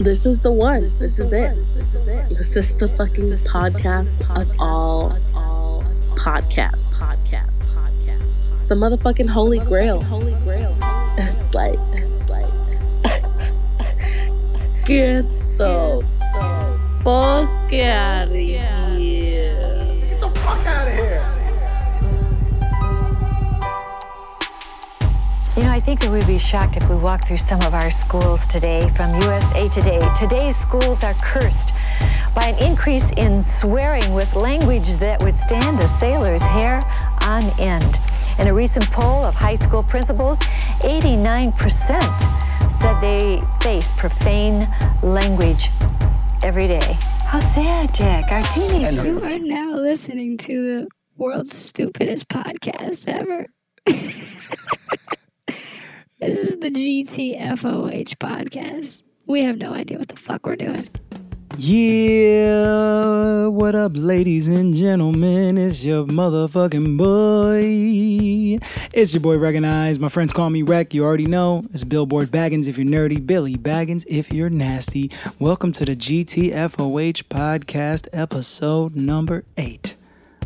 This is the one. This, is, it. This is it. This is the fucking podcast of all podcasts. Podcasts. Podcasts. It's the motherfucking holy grail. Holy grail. It's like, it's like, get the fuck out of here. I think that we'd be shocked if we walked through some of our schools today from USA Today. Today's schools are cursed by an increase in swearing with language that would stand a sailor's hair on end. In a recent poll of high school principals, 89% said they face profane language every day. How sad, Jack. Our teenagers. You are now listening to the world's stupidest podcast ever. this is the GTFOH podcast. We have no idea what the fuck we're doing. Yeah, what up, ladies and gentlemen? It's your motherfucking boy. It's your boy Wrekonize. My friends call me Wrek. You already know. It's Billboard Baggins if you're nerdy, Billy Baggins if you're nasty. Welcome to the GTFOH podcast, episode number eight.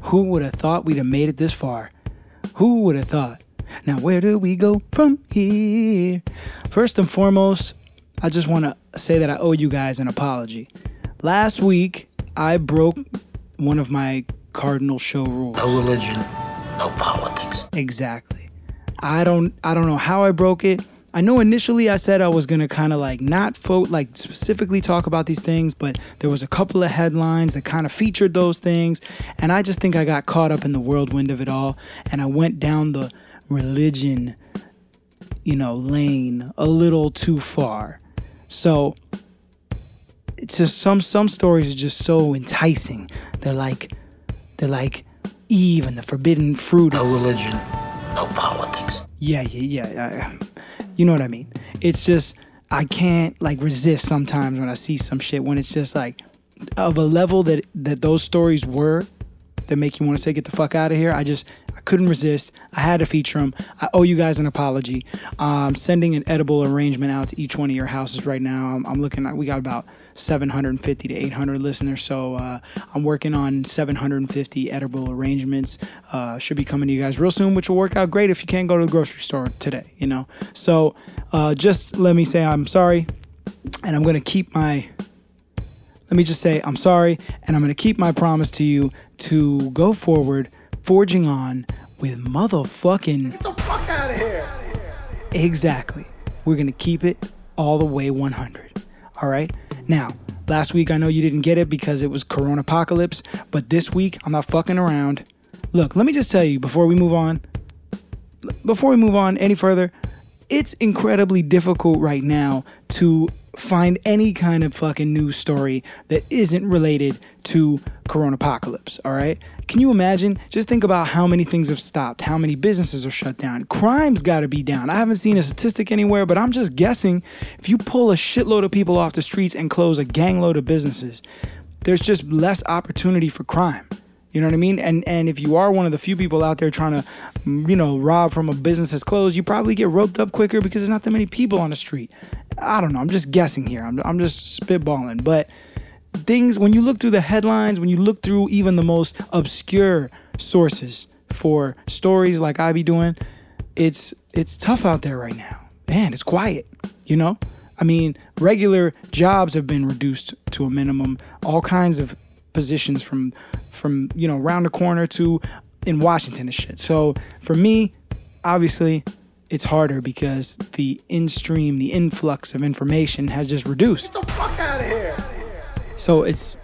Who would have thought we'd have made it this far? Who would have thought? Now, where do we go from here? First and foremost, I just want to say that I owe you guys an apology. Last week, I broke one of my cardinal show rules. No religion, no politics. Exactly. I don't I don't know how I broke it. I know initially I said I was gonna kind of like not vote like specifically talk about these things, but there was a couple of headlines that kind of featured those things, and I just think I got caught up in the whirlwind of it all, and I went down the religion, you know, lane a little too far. So it's just some some stories are just so enticing. They're like they're like Eve and the forbidden fruit. No religion, no politics. yeah, yeah, yeah. I- you know what I mean? It's just I can't like resist sometimes when I see some shit when it's just like of a level that that those stories were that make you want to say get the fuck out of here. I just couldn't resist. I had to feature them. I owe you guys an apology. Um, sending an edible arrangement out to each one of your houses right now. I'm, I'm looking at we got about 750 to 800 listeners, so uh, I'm working on 750 edible arrangements. Uh, should be coming to you guys real soon, which will work out great if you can't go to the grocery store today. You know, so uh, just let me say I'm sorry, and I'm gonna keep my let me just say I'm sorry, and I'm going to keep my promise to you to go forward, forging on with motherfucking. Get the fuck out of here. Exactly. We're to keep it all the way 100. All right? Now, last week I know you didn't get it because it was Corona Apocalypse, but this week I'm not fucking around. Look, let me just tell you before we move on, before we move on any further, it's incredibly difficult right now to find any kind of fucking news story that isn't related to Corona Apocalypse, all right? Can you imagine? Just think about how many things have stopped, how many businesses are shut down. Crime's got to be down. I haven't seen a statistic anywhere, but I'm just guessing if you pull a shitload of people off the streets and close a gangload of businesses, there's just less opportunity for crime. You know what I mean? And and if you are one of the few people out there trying to, mm, you know, rob from a business that's closed, you probably get roped up quicker because there's not that many people on the street. I don't know. I'm just guessing here. I'm I'm just spitballing. But things when you look through the headlines, when you look through even the most obscure sources for stories like I be doing, it's it's tough out there right now. Man, it's quiet. You know. I mean, regular jobs have been reduced to a minimum. All kinds of positions from from you know round the corner to in Washington and shit. So for me, obviously, it's harder because the in stream, the influx of information has just reduced. Get the fuck out of here. So it's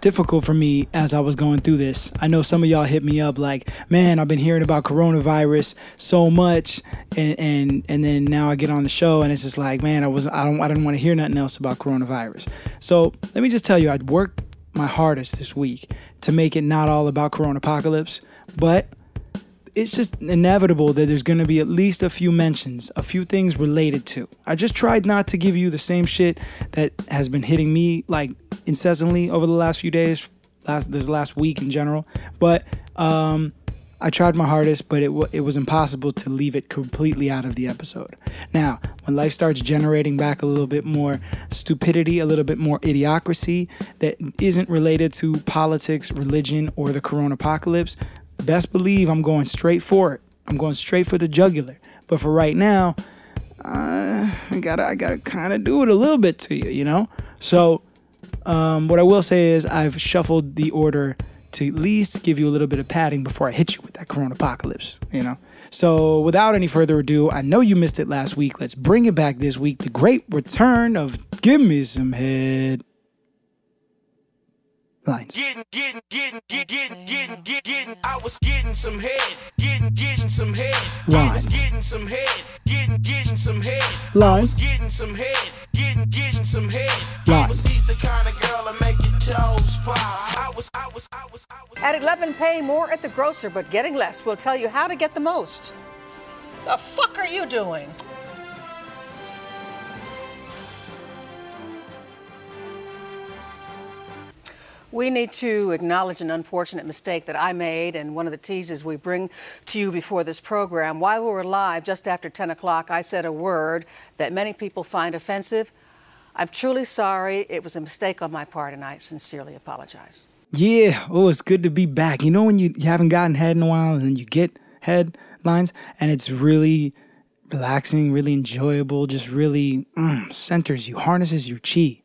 difficult for me as I was going through this. I know some of y'all hit me up like, "Man, I've been hearing about coronavirus so much," and and and then now I get on the show and it's just like, "Man, I was I don't I didn't want to hear nothing else about coronavirus." So let me just tell you, I'd worked my hardest this week to make it not all about corona apocalypse, but it's just inevitable that there's going to be at least a few mentions, a few things related to. I just tried not to give you the same shit that has been hitting me like incessantly over the last few days, last this last week in general. But um, I tried my hardest, but it, w- it was impossible to leave it completely out of the episode. Now, when life starts generating back a little bit more stupidity, a little bit more idiocracy that isn't related to politics, religion, or the corona apocalypse, best believe I'm going straight for it. I'm going straight for the jugular. But for right now, uh, I gotta I gotta kind of do it a little bit to you, you know. So, um, what I will say is I've shuffled the order to at least give you a little bit of padding before I hit you with that corona apocalypse, you know. So, without any further ado, I know you missed it last week. Let's bring it back this week. The great return of Give Me Some Head lines. Getting, getting, getting, getting, getting, getting, getting. I was getting some head, getting, getting some head. Lines. Getting some head, getting, getting some head. Lines. Getting some head, getting, getting some head. Lines. I was the kind of girl that make your toes pop. I was, At 11, pay more at the grocer, but getting less will tell you how to get the most. The fuck are you doing? We need to acknowledge an unfortunate mistake that I made, and one of the teases we bring to you before this program. While we were live, just after 10 o'clock, I said a word that many people find offensive. I'm truly sorry. It was a mistake on my part, and I sincerely apologize. Yeah, oh, it's good to be back. You know when you, you haven't gotten head in a while and then you get headlines and it's really relaxing, really enjoyable, just really mm, centers you, harnesses your chi.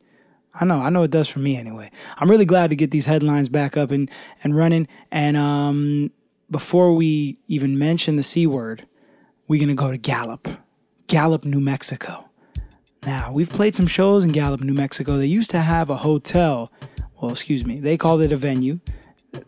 I know, I know it does for me anyway. I'm really glad to get these headlines back up and, and running. And um, before we even mention the C word, we're going to go to Gallup, Gallup, New Mexico. Now, we've played some shows in Gallup, New Mexico. They used to have a hotel. Well, excuse me. They called it a venue.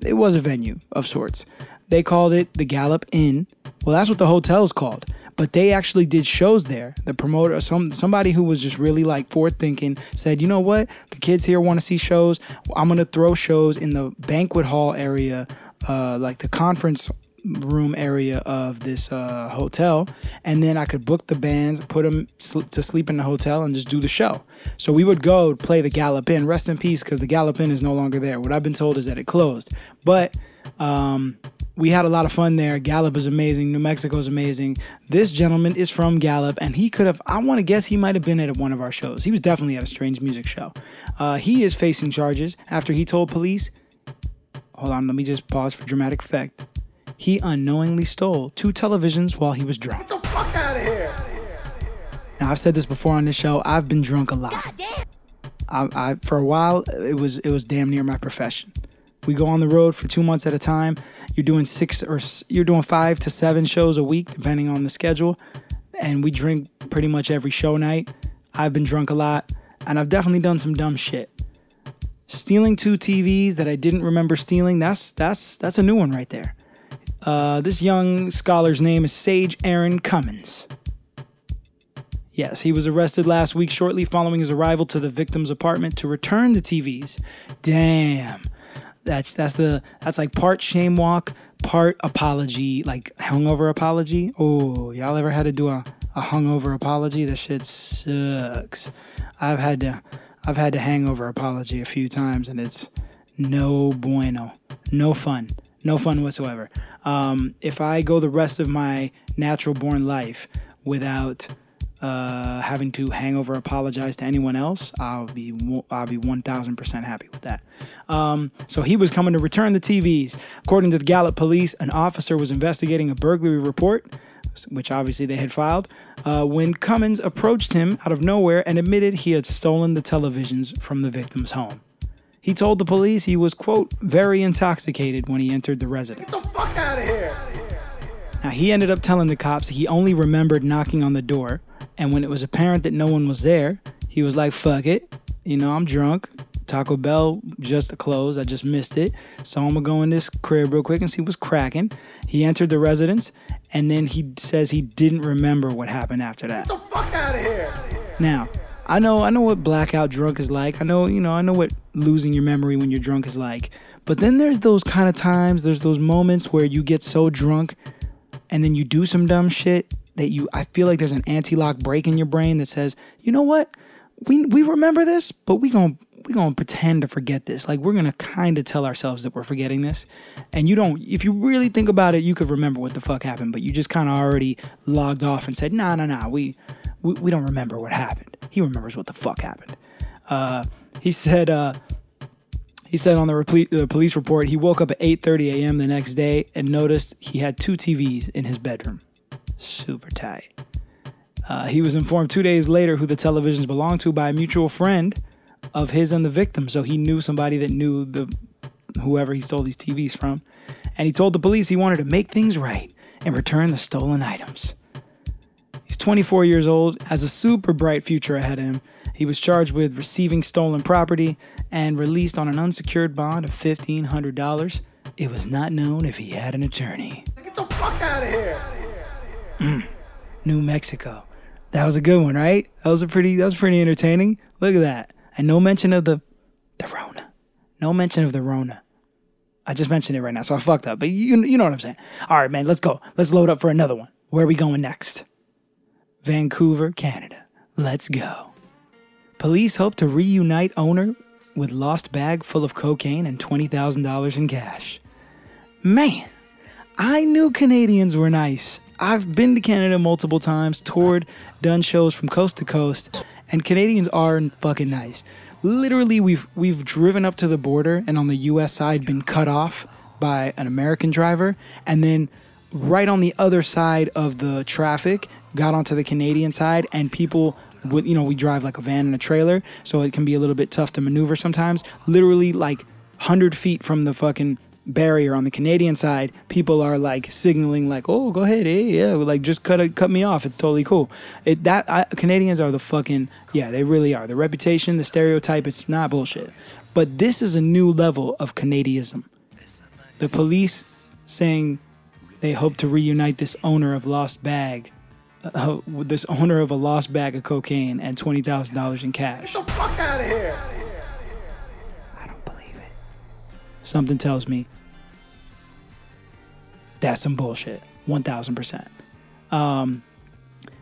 It was a venue of sorts. They called it the Gallup Inn. Well, that's what the hotel is called. But they actually did shows there. The promoter, some somebody who was just really like forward thinking, said, "You know what? The kids here want to see shows. I'm gonna throw shows in the banquet hall area, uh, like the conference room area of this uh, hotel, and then I could book the bands, put them sl- to sleep in the hotel, and just do the show. So we would go play the Gallup Inn. Rest in peace, because the Gallup Inn is no longer there. What I've been told is that it closed, but um, we had a lot of fun there. Gallup is amazing. New Mexico is amazing. This gentleman is from Gallup, and he could have, I want to guess he might have been at one of our shows. He was definitely at a strange music show. Uh, he is facing charges after he told police, hold on, let me just pause for dramatic effect. He unknowingly stole two televisions while he was drunk. Get the fuck out of here. Now I've said this before on this show. I've been drunk a lot. I, I for a while it was it was damn near my profession. We go on the road for two months at a time. You're doing six or you're doing five to seven shows a week depending on the schedule, and we drink pretty much every show night. I've been drunk a lot, and I've definitely done some dumb shit. Stealing two TVs that I didn't remember stealing. That's that's that's a new one right there. Uh, this young scholar's name is Sage Aaron Cummins. Yes, he was arrested last week shortly following his arrival to the victim's apartment to return the TVs. Damn. That's that's the that's like part shame walk, part apology, like hungover apology. Oh, y'all ever had to do a, a hungover apology? That shit sucks. I've had to I've had to hangover apology a few times and it's no bueno. No fun. No fun whatsoever. Um, if I go the rest of my natural born life without uh, having to hang over apologize to anyone else, I'll be I'll be one thousand percent happy with that. Um, so he was coming to return the TVs. According to the Gallup police, an officer was investigating a burglary report, which obviously they had filed, uh, when Cummins approached him out of nowhere and admitted he had stolen the televisions from the victim's home. He told the police he was quote very intoxicated when he entered the residence. Get the fuck out of here. Now, he ended up telling the cops he only remembered knocking on the door, and when it was apparent that no one was there, he was like, fuck it. You know, I'm drunk. Taco Bell just closed. I just missed it. So I'm gonna go in this crib real quick and see what's cracking. He entered the residence, and then he says he didn't remember what happened after that. Get the fuck out of here. Now, I know I know what blackout drunk is like. I know, you know, I know what losing your memory when you're drunk is like. But then there's those kind of times, there's those moments where you get so drunk and then you do some dumb shit that you I feel like there's an anti-lock brake in your brain that says, "You know what? We we remember this, but we going we're gonna pretend to forget this. Like we're gonna kind of tell ourselves that we're forgetting this. And you don't. If you really think about it, you could remember what the fuck happened. But you just kind of already logged off and said, Nah, nah, nah. We, we we don't remember what happened. He remembers what the fuck happened. Uh, he said. Uh, he said on the, police report he woke up at 8:30 a.m. the next day and noticed he had two TVs in his bedroom. Super tight. Uh, he was informed two days later who the televisions belonged to by a mutual friend of his and the victim. So he knew somebody that knew the whoever he stole these TVs from, and he told the police he wanted to make things right and return the stolen items. He's 24 years old, has a super bright future ahead of him. He was charged with receiving stolen property and released on an unsecured bond of $1,500. It was not known if he had an attorney. Get the fuck out of here. Mm. New Mexico. That was a good one, right? That was a pretty that was pretty entertaining. Look at that. And no mention of the the Rona. No mention of the Rona. I just mentioned it right now, so I fucked up. But you you know what I'm saying. All right, man, let's go. Let's load up for another one. Where are we going next? Vancouver, Canada. Let's go. Police hope to reunite owner with lost bag full of cocaine and $20,000 in cash. Man, I knew Canadians were nice. I've been to Canada multiple times, toured, done shows from coast to coast, and Canadians are fucking nice. Literally, we've we've driven up to the border and on the U.S. side been cut off by an American driver, and then right on the other side of the traffic, got onto the Canadian side, and people would you know we drive like a van and a trailer, so it can be a little bit tough to maneuver sometimes. Literally, like hundred feet from the fucking barrier on the Canadian side, people are like signaling like, "Oh, go ahead, hey, yeah, like just cut it, cut me off. It's totally cool." It that I, Canadians are the fucking yeah, they really are. The reputation, the stereotype, it's not bullshit. But this is a new level of Canadianism. The police saying they hope to reunite this owner of lost bag, uh, this owner of a lost bag of cocaine and twenty thousand dollars in cash. Get the fuck out of here. I don't believe it. Something tells me that's some bullshit. One thousand percent. Um,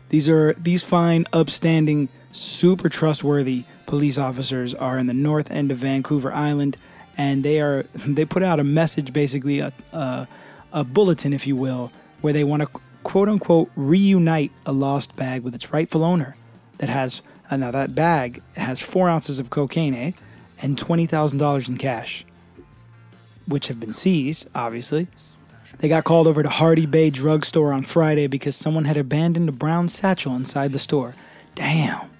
these are these fine, upstanding, super trustworthy police officers are in the north end of Vancouver Island, and they are they put out a message, basically a a, a bulletin, if you will, where they want to quote unquote reunite a lost bag with its rightful owner that has uh, now that bag has four ounces of cocaine, eh, and twenty thousand dollars in cash, which have been seized, obviously. They got called over to Hardy Bay Drugstore on Friday because someone had abandoned a brown satchel inside the store. Damn.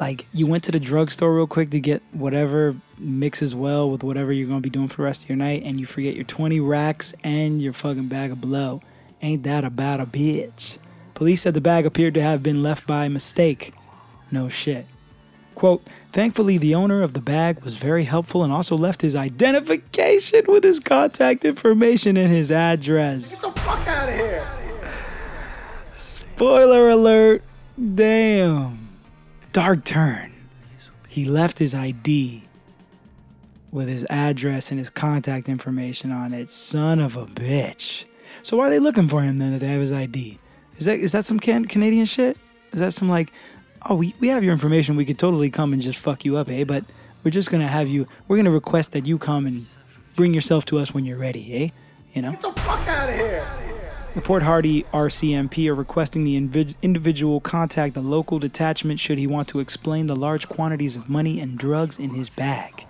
Like, you went to the drugstore real quick to get whatever mixes well with whatever you're going to be doing for the rest of your night, and you forget your 20 racks and your fucking bag of blow. Ain't that about a bitch? Police said the bag appeared to have been left by mistake. No shit. Quote, thankfully, the owner of the bag was very helpful and also left his identification with his contact information and his address. Get the fuck out of here. Spoiler alert. Damn. Dark turn. He left his ID with his address and his contact information on it. Son of a bitch. So why are they looking for him then that they have his ID? Is that is that some can- Canadian shit? Is that some like, oh, we, we have your information. We could totally come and just fuck you up, eh? But we're just gonna have you. We're gonna request that you come and bring yourself to us when you're ready, eh? You know. Get the fuck out of here. The Port Hardy RCMP are requesting the invi- individual contact the local detachment should he want to explain the large quantities of money and drugs in his bag.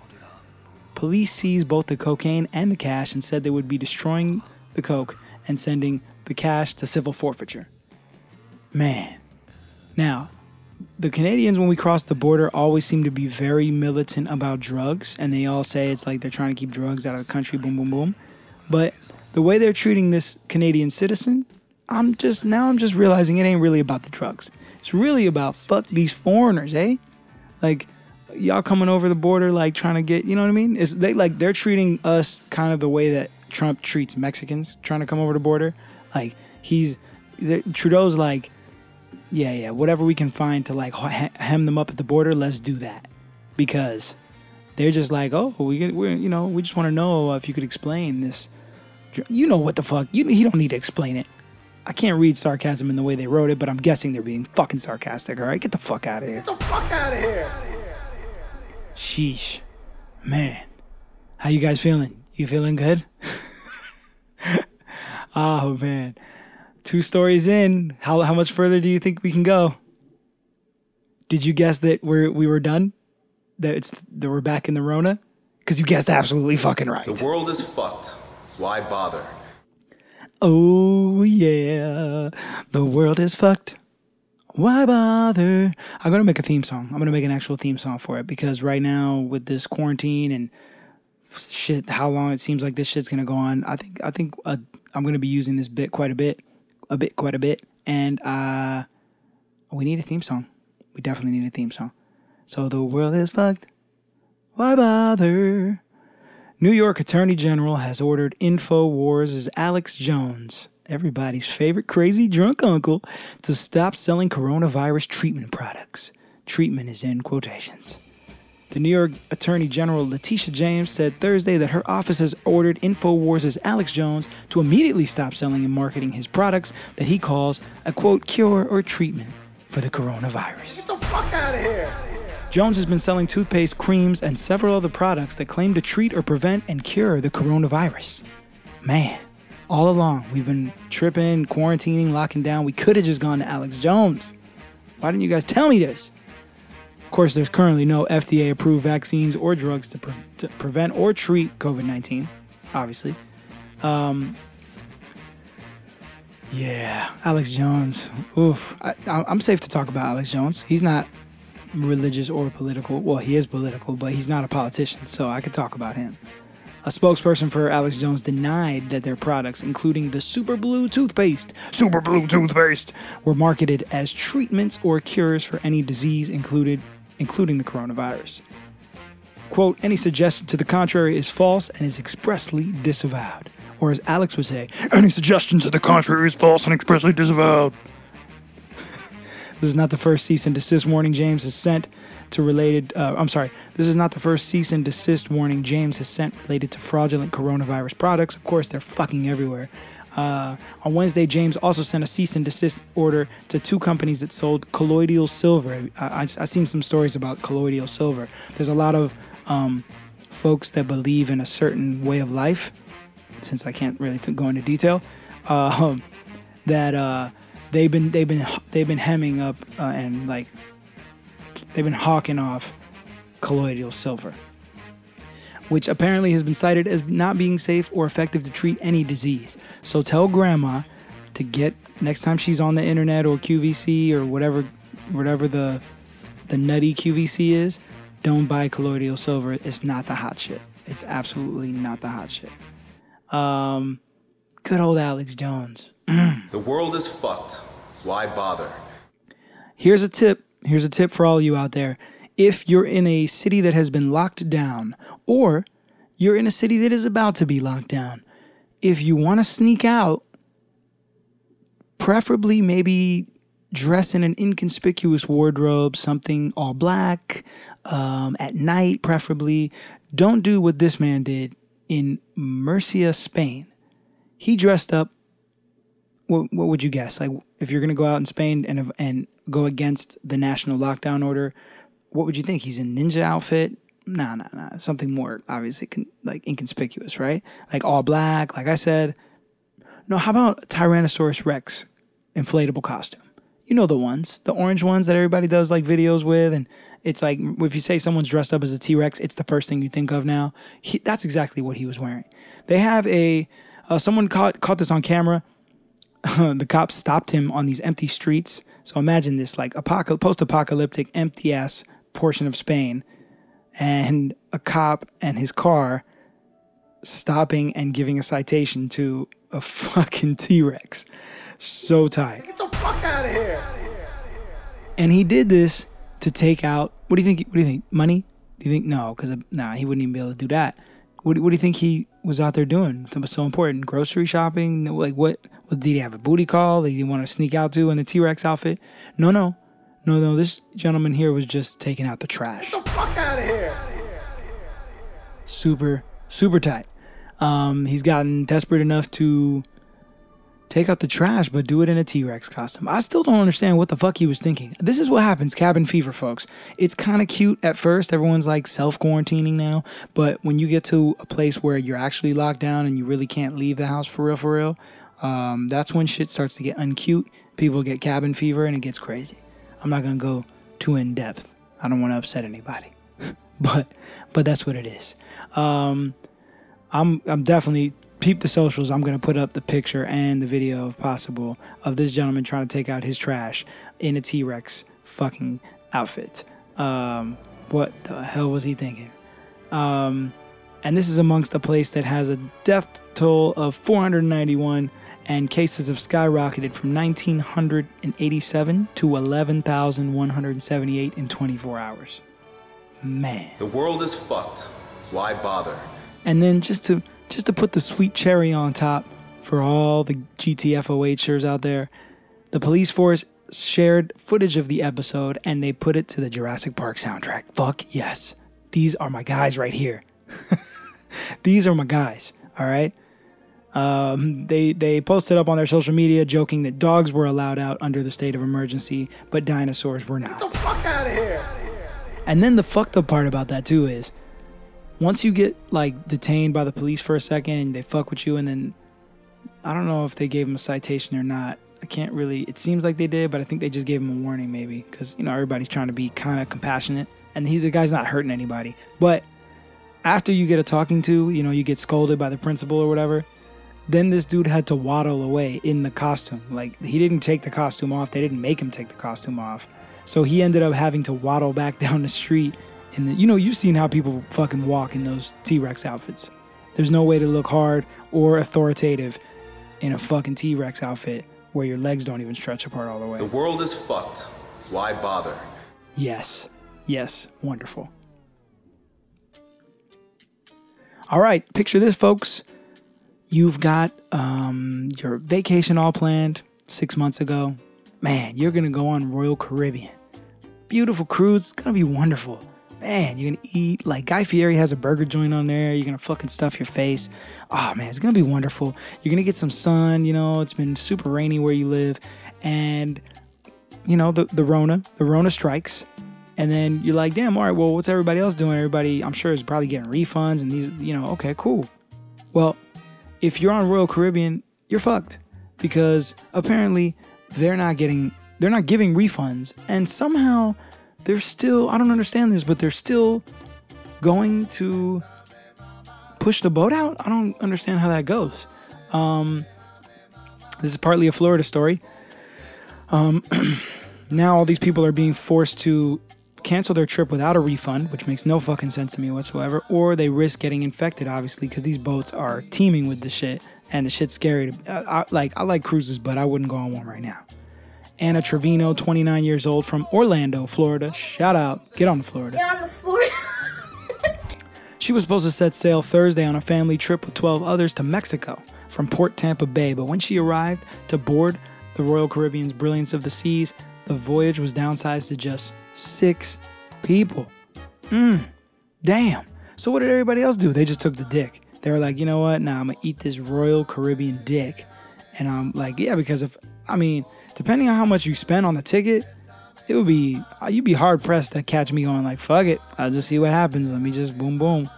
Police seized both the cocaine and the cash and said they would be destroying the coke and sending the cash to civil forfeiture. Man. Now, the Canadians, when we cross the border, always seem to be very militant about drugs, and they all say it's like they're trying to keep drugs out of the country, boom, boom, boom. But the way they're treating this Canadian citizen, I'm just now I'm just realizing it ain't really about the drugs. It's really about fuck these foreigners, eh? Like y'all coming over the border, like trying to get, you know what I mean? It's they like they're treating us kind of the way that Trump treats Mexicans trying to come over the border. Like he's Trudeau's like, yeah, yeah, whatever we can find to like hem them up at the border, let's do that, because they're just like, oh, we we you know we just want to know if you could explain this. Dr- You know what the fuck? You he don't need to explain it. I can't read sarcasm in the way they wrote it, but I'm guessing they're being fucking sarcastic. All right, get the fuck out of here. Get the fuck out of here. Sheesh. Man. How you guys feeling? You feeling good? oh man. Two stories in. How how much further do you think we can go? Did you guess that we're we were done? That it's that we're back in the Rona? Because you guessed absolutely fucking right. The world is fucked. Why bother? Oh yeah, the world is fucked. Why bother? I'm gonna make a theme song. I'm gonna make an actual theme song for it because right now with this quarantine and shit, how long it seems like this shit's gonna go on. I think I think uh, I'm gonna be using this bit quite a bit, a bit quite a bit, and uh, we need a theme song. We definitely need a theme song. So the world is fucked. Why bother? New York Attorney General has ordered InfoWars' Alex Jones, everybody's favorite crazy drunk uncle, to stop selling coronavirus treatment products. Treatment is in quotations. The New York Attorney General Letitia James said Thursday that her office has ordered InfoWars' Alex Jones to immediately stop selling and marketing his products that he calls a quote cure or treatment for the coronavirus. Get the fuck out of here. Jones has been selling toothpaste, creams, and several other products that claim to treat or prevent and cure the coronavirus. Man, all along we've been tripping, quarantining, locking down. We could have just gone to Alex Jones. Why didn't you guys tell me this? Of course, there's currently no FDA approved vaccines or drugs to, pre- to prevent or treat COVID 19, obviously. Um, yeah, Alex Jones. Oof. I, I'm safe to talk about Alex Jones. He's not religious or political. Well, he is political, but he's not a politician, so I could talk about him. A spokesperson for Alex Jones denied that their products, including the Super Blue toothpaste, Super Blue toothpaste, were marketed as treatments or cures for any disease included, including the coronavirus. Quote, any suggestion to the contrary is false and is expressly disavowed. Or as Alex would say, any suggestion to the contrary is false and expressly disavowed. This is not the first cease and desist warning James has sent to related. Uh, I'm sorry. This is not the first cease and desist warning James has sent related to fraudulent coronavirus products. Of course, they're fucking everywhere. Uh, on Wednesday, James also sent a cease and desist order to two companies that sold colloidal silver. I, I've seen some stories about colloidal silver. There's a lot of um, folks that believe in a certain way of life, since I can't really t- go into detail, uh, that uh, they've been they've been they've been hemming up uh, and like they've been hawking off colloidal silver, which apparently has been cited as not being safe or effective to treat any disease. So tell grandma to get next time she's on the internet or QVC or whatever whatever the the nutty QVC is, don't buy colloidal silver. It's not the hot shit. It's absolutely not the hot shit. Um, good old Alex Jones. The world is fucked. Why bother? Here's a tip. Here's a tip for all you out there. If you're in a city that has been locked down, or you're in a city that is about to be locked down, if you want to sneak out, preferably maybe dress in an inconspicuous wardrobe, something all black, um, at night, preferably. Don't do what this man did in Murcia, Spain. He dressed up what, what would you guess? Like, if you're gonna go out in Spain and and go against the national lockdown order, what would you think? He's in ninja outfit? Nah, nah, nah. Something more obviously con- like inconspicuous, right? Like all black. Like I said. No, how about Tyrannosaurus Rex inflatable costume? You know the ones, the orange ones that everybody does like videos with, and it's like if you say someone's dressed up as a T Rex, it's the first thing you think of now. He, that's exactly what he was wearing. They have a uh, someone caught caught this on camera. the cops stopped him on these empty streets. So imagine this like apocal- post-apocalyptic empty ass portion of Spain and a cop and his car stopping and giving a citation to a fucking T-Rex. So tight. Get the fuck out of here. And he did this to take out what do you think what do you think? Money? Do you think no, cuz nah, he wouldn't even be able to do that. What, what do you think he was out there doing that was so important? Grocery shopping? Like what? did he have a booty call that he want to sneak out to in the T Rex outfit? No, no, no, no. This gentleman here was just taking out the trash. Get the fuck out of here. Super, super tight. Um, he's gotten desperate enough to take out the trash, but do it in a T Rex costume. I still don't understand what the fuck he was thinking. This is what happens, cabin fever, folks. It's kind of cute at first. Everyone's like self quarantining now. But when you get to a place where you're actually locked down and you really can't leave the house for real, for real, um, that's when shit starts to get uncute. People get cabin fever and it gets crazy. I'm not going to go too in depth. I don't want to upset anybody. but but that's what it is. Um, I'm I'm definitely peep the socials. I'm gonna put up the picture and the video, if possible, of this gentleman trying to take out his trash in a T Rex fucking outfit. Um, what the hell was he thinking? Um, and this is amongst a place that has a death toll of 491 and cases have skyrocketed from 1987 to 11,178 in 24 hours. Man. The world is fucked. Why bother? And then just to just to put the sweet cherry on top for all the GTFOHers out there, the police force shared footage of the episode and they put it to the Jurassic Park soundtrack. Fuck yes. These are my guys right here. These are my guys, all right? Um, they they posted up on their social media joking that dogs were allowed out under the state of emergency, but dinosaurs were not. Get the fuck out of here. And then the fucked up part about that too is once you get like detained by the police for a second and they fuck with you and then I don't know if they gave him a citation or not. I can't really it seems like they did, but I think they just gave him a warning maybe cuz you know everybody's trying to be kind of compassionate and he the guy's not hurting anybody. But after you get a talking to, you know, you get scolded by the principal or whatever, then this dude had to waddle away in the costume. Like he didn't take the costume off. They didn't make him take the costume off. So he ended up having to waddle back down the street. And the, you know, you've seen how people fucking walk in those T-Rex outfits. There's no way to look hard or authoritative in a fucking T-Rex outfit where your legs don't even stretch apart all the way. The world is fucked. Why bother? Yes. Yes. Wonderful. All right, picture this, folks. You've got um, your vacation all planned six months ago. Man, you're gonna go on Royal Caribbean. Beautiful cruise. It's gonna be wonderful. Man, you're gonna eat like Guy Fieri has a burger joint on there. You're gonna fucking stuff your face. Oh man, it's gonna be wonderful. You're gonna get some sun. You know, it's been super rainy where you live, and you know the the Rona, the Rona strikes, and then you're like, damn, all right, well, what's everybody else doing? Everybody, I'm sure, is probably getting refunds and these, you know, okay, cool. Well, if you're on Royal Caribbean, you're fucked because apparently they're not getting, they're not giving refunds, and somehow they're still, I don't understand this, but they're still going to push the boat out. I don't understand how that goes. Um, this is partly a Florida story. Um, now all these people are being forced to cancel their trip without a refund, which makes no fucking sense to me whatsoever, or they risk getting infected, obviously, because these boats are teeming with the shit, and the shit's scary. To, I, I, like I like cruises, but I wouldn't go on one right now. Anna Trevino, 29 years old, from Orlando, Florida. Shout out, get on to Florida. Get on the floor. She was supposed to set sail Thursday on a family trip with 12 others to Mexico from Port Tampa Bay, but when she arrived to board the Royal Caribbean's Brilliance of the Seas, the voyage was downsized to just six people. Mmm, damn. So what did everybody else do? They just took the dick. They were like, you know what? Nah, I'm gonna eat this Royal Caribbean dick. And I'm like, yeah, because if I mean, depending on how much you spend on the ticket, it would be uh, you'd be hard pressed to catch me going like, fuck it. I'll just see what happens. Let me just boom boom.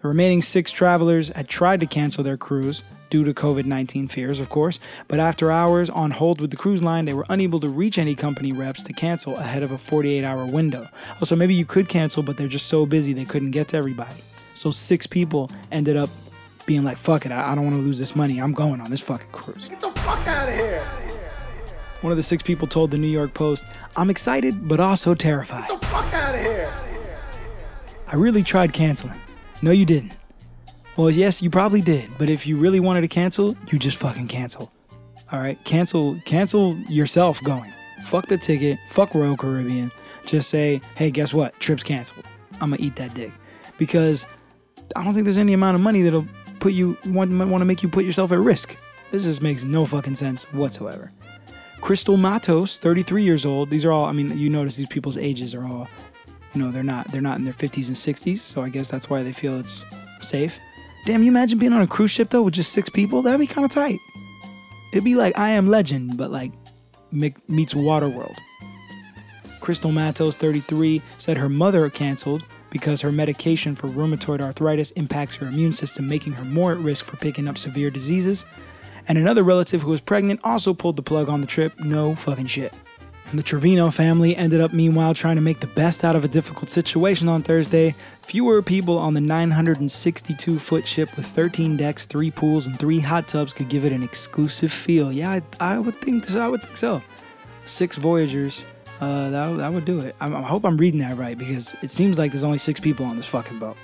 The remaining six travelers had tried to cancel their cruise due to COVID 19 fears, of course, but after hours on hold with the cruise line, they were unable to reach any company reps to cancel ahead of a 48 hour window. Oh, also, maybe you could cancel, but they're just so busy they couldn't get to everybody. So, six people ended up being like, fuck it, I, I don't want to lose this money. I'm going on this fucking cruise. Get the fuck out of here. One of the six people told the New York Post, I'm excited, but also terrified. Get the fuck out of here. I really tried canceling. No, you didn't. Well, yes, you probably did, but if you really wanted to cancel, you just fucking cancel. All right, cancel, cancel yourself going. Fuck the ticket. Fuck Royal Caribbean. Just say, hey, guess what? Trip's canceled. I'm gonna eat that dick because I don't think there's any amount of money that'll put you want want to make you put yourself at risk. This just makes no fucking sense whatsoever. Crystal Matos, 33 years old. These are all. I mean, you notice these people's ages are all. You know, they're not they're not in their 50s and 60s. So I guess that's why they feel it's safe. Damn, you imagine being on a cruise ship though with just six people? That'd be kind of tight. It'd be like I Am Legend, but like meets Waterworld. Crystal Matos, 33, said her mother canceled because her medication for rheumatoid arthritis impacts her immune system, making her more at risk for picking up severe diseases. And another relative who was pregnant also pulled the plug on the trip. No fucking shit. And the Trevino family ended up, meanwhile, trying to make the best out of a difficult situation on Thursday. Fewer people on the 962 foot ship with 13 decks, 3 pools, and 3 hot tubs could give it an exclusive feel. Yeah, I, I would think so. I would think so. Six Voyagers. Uh, that, that would do it. I, I hope I'm reading that right because it seems like there's only six people on this fucking boat,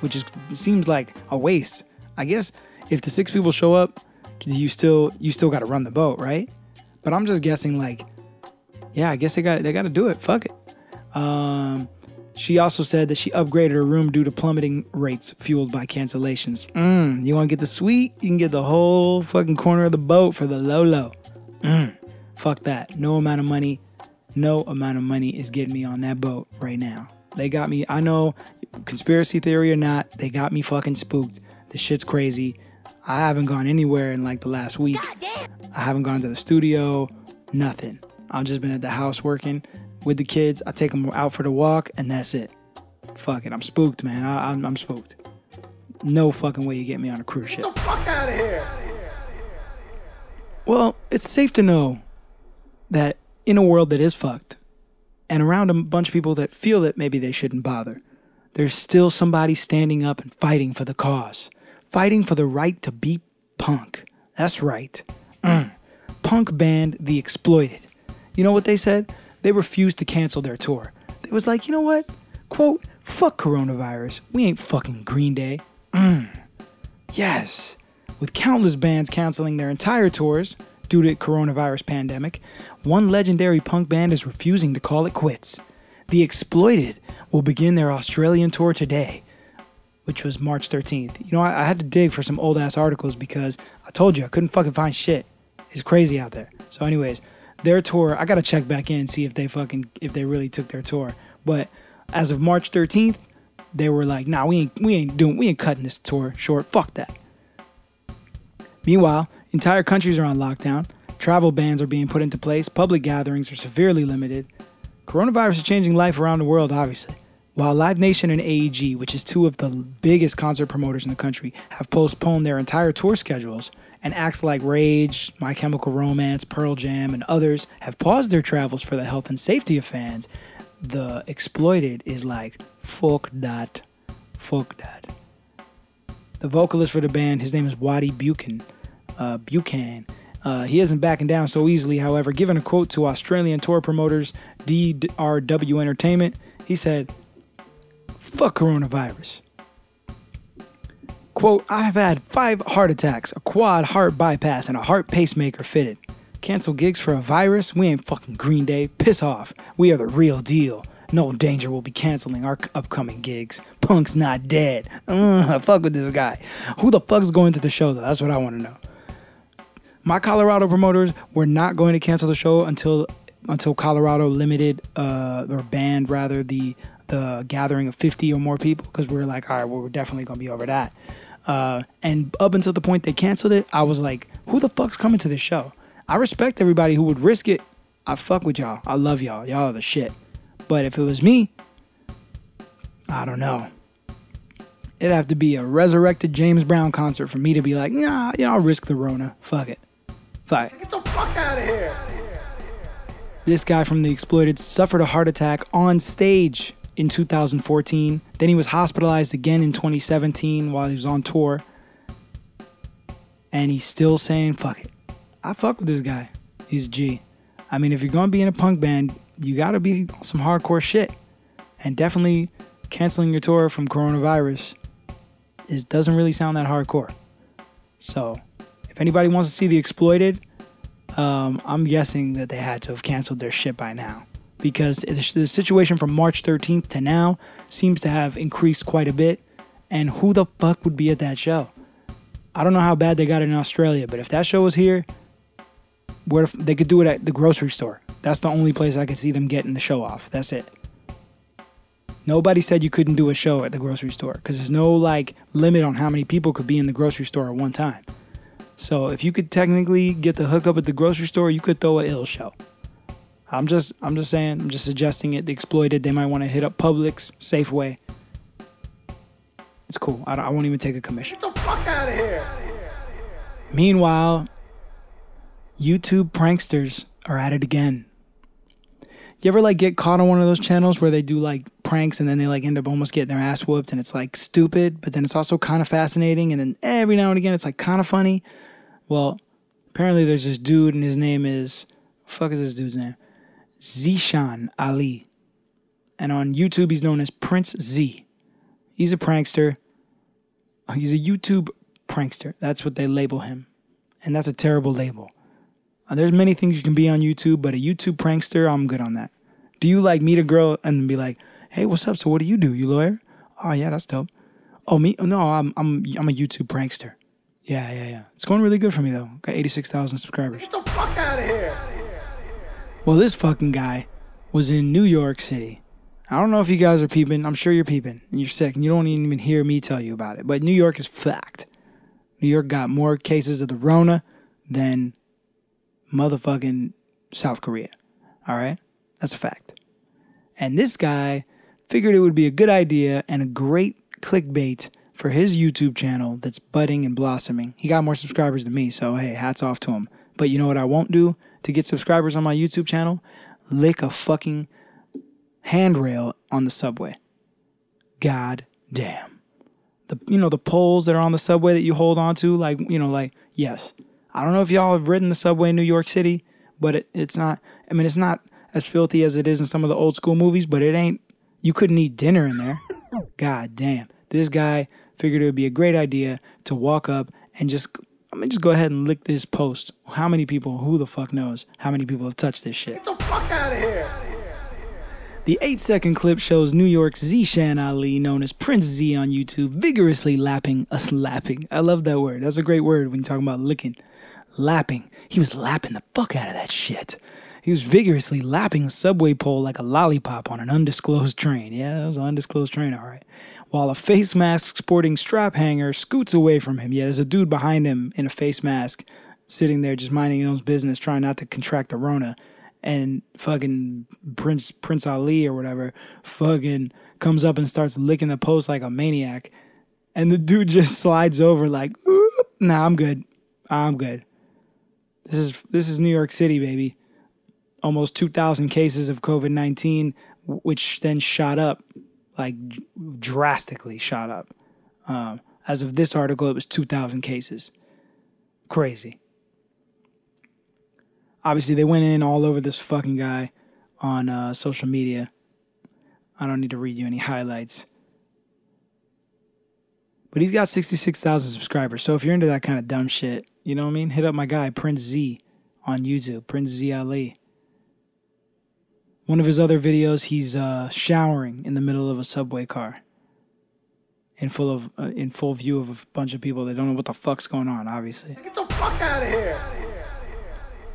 which is seems like a waste. I guess if the six people show up, you still you still got to run the boat, right? But I'm just guessing like yeah, I guess they got they got to do it. Fuck it. Um, she also said that she upgraded her room due to plummeting rates fueled by cancellations. Mm, you want to get the suite? You can get the whole fucking corner of the boat for the low low. Mm, fuck that. No amount of money, no amount of money is getting me on that boat right now. They got me. I know, conspiracy theory or not, they got me fucking spooked. The shit's crazy. I haven't gone anywhere in like the last week. I haven't gone to the studio. Nothing. I've just been at the house working with the kids. I take them out for the walk, and that's it. Fuck it. I'm spooked, man. I, I'm, I'm spooked. No fucking way you get me on a cruise ship. Get the fuck out of here. Well, it's safe to know that in a world that is fucked, and around a bunch of people that feel that maybe they shouldn't bother, there's still somebody standing up and fighting for the cause, fighting for the right to be punk. That's right. Mm. Punk band The Exploited. You know what they said? They refused to cancel their tour. They was like, you know what? Quote, fuck coronavirus. We ain't fucking Green Day. Mm. Yes. With countless bands canceling their entire tours due to coronavirus pandemic, one legendary punk band is refusing to call it quits. The Exploited will begin their Australian tour today, which was March 13th. You know, I, I had to dig for some old ass articles because I told you I couldn't fucking find shit. It's crazy out there. So, anyways, their tour, I gotta check back in and see if they fucking if they really took their tour. But as of March 13th, they were like, nah, we ain't we ain't doing we ain't cutting this tour short. Fuck that. Meanwhile, entire countries are on lockdown. Travel bans are being put into place. Public gatherings are severely limited. Coronavirus is changing life around the world, obviously. While Live Nation and AEG, which is two of the biggest concert promoters in the country, have postponed their entire tour schedules, and acts like Rage, My Chemical Romance, Pearl Jam, and others have paused their travels for the health and safety of fans, the Exploited is like, fuck that. Fuck that. The vocalist for the band, his name is Wattie Buchan. Uh, Buchan. Uh, he isn't backing down so easily, however, given a quote to Australian tour promoters DRW Entertainment, he said, Fuck coronavirus. Quote, I have had five heart attacks, a quad heart bypass, and a heart pacemaker fitted. Cancel gigs for a virus? We ain't fucking Green Day. Piss off. We are the real deal. No danger will be canceling our upcoming gigs. Punk's not dead. Ugh, fuck with this guy. Who the fuck's going to the show though? That's what I want to know. My Colorado promoters were not going to cancel the show until until Colorado limited uh, or banned rather the the gathering of 50 or more people because we were like, all right, well, we're definitely gonna be over that. Uh, and up until the point they canceled it, I was like, who the fuck's coming to this show? I respect everybody who would risk it. I fuck with y'all. I love y'all. Y'all are the shit. But if it was me, I don't know. It'd have to be a resurrected James Brown concert for me to be like, nah, you know, I'll risk the Rona. Fuck it. Fuck it. Get the fuck out of here. This guy from The Exploited suffered a heart attack on stage in 2014. Then he was hospitalized again in 2017 while he was on tour. And he's still saying, fuck it. I fuck with this guy. He's G. I mean, if you're going to be in a punk band, you got to be some hardcore shit. And definitely canceling your tour from coronavirus is doesn't really sound that hardcore. So, if anybody wants to see The Exploited, um, I'm guessing that they had to have canceled their shit by now because the situation from March 13th to now seems to have increased quite a bit. And who the fuck would be at that show? I don't know how bad they got it in Australia, but if that show was here, where they could do it at the grocery store. That's the only place I could see them getting the show off. That's it. Nobody said you couldn't do a show at the grocery store because there's no like limit on how many people could be in the grocery store at one time. So if you could technically get the hookup at the grocery store, you could throw a ill show. I'm just I'm just saying, I'm just suggesting it. The exploited, they might want to hit up Publix, Safeway. It's cool. I, don't- I won't even take a commission. Get the fuck out of here. Meanwhile, YouTube pranksters are at it again. You ever like get caught on one of those channels where they do like pranks and then they like end up almost getting their ass whooped and it's like stupid, but then it's also kind of fascinating and then every now and again it's like kind of funny. Well, apparently there's this dude and his name is fuck is this dude's name? Zishan Ali. And on YouTube he's known as Prince Z. He's a prankster. He's a YouTube prankster. That's what they label him. And that's a terrible label. There's many things you can be on YouTube, but a YouTube prankster, I'm good on that. Do you like meet a girl and be like, "Hey, what's up? So what do you do? You lawyer? Oh yeah, that's dope. Oh me? Oh, no, I'm I'm I'm a YouTube prankster. Yeah, yeah, yeah. It's going really good for me though. Got 86,000 subscribers. Get the fuck out of here. Well, this fucking guy was in New York City. I don't know if you guys are peeping. I'm sure you're peeping and you're sick and you don't even hear me tell you about it. But New York is fact. New York got more cases of the Rona than motherfucking South Korea. All right? That's a fact. And this guy figured it would be a good idea and a great clickbait for his YouTube channel that's budding and blossoming. He got more subscribers than me, so hey, hats off to him. But you know what I won't do to get subscribers on my YouTube channel? Lick a fucking handrail on the subway. God damn. The you know the poles that are on the subway that you hold on to, like you know, like yes. I don't know if y'all have ridden the subway in New York City, but it, it's not. I mean, it's not as filthy as it is in some of the old school movies, but it ain't. You couldn't eat dinner in there. God damn. This guy figured it would be a great idea to walk up and just. I mean, just go ahead and lick this post. How many people? Who the fuck knows? How many people have touched this shit? Get the fuck out of here. The eight second clip shows New York's Zishan Ali, known as Prince Z on YouTube, vigorously lapping a slapping. I love that word. That's a great word when you're talking about licking. Lapping. He was lapping the fuck out of that shit. He was vigorously lapping a subway pole like a lollipop on an undisclosed train. Yeah, that was an undisclosed train, all right. While a face mask sporting strap hanger scoots away from him. Yeah, there's a dude behind him in a face mask sitting there just minding his own business, trying not to contract the Rona and fucking Prince Prince Ali or whatever fucking comes up and starts licking the post like a maniac. And the dude just slides over like, "Oop, nah, I'm good. I'm good. This is this is New York City, baby. Almost 2,000 cases of COVID 19, which then shot up, like drastically shot up. Um, as of this article, it was 2,000 cases. Crazy obviously they went in all over this fucking guy on uh, social media. I don't need to read you any highlights. But he's got 66,000 subscribers. So if you're into that kind of dumb shit, you know what I mean? Hit up my guy, Prince Z, on YouTube, Prince Z Ali. One of his other videos, he's uh, showering in the middle of a subway car. In full of, uh, in full view of a bunch of people that don't know what the fuck's going on. Obviously, Get the fuck out of here.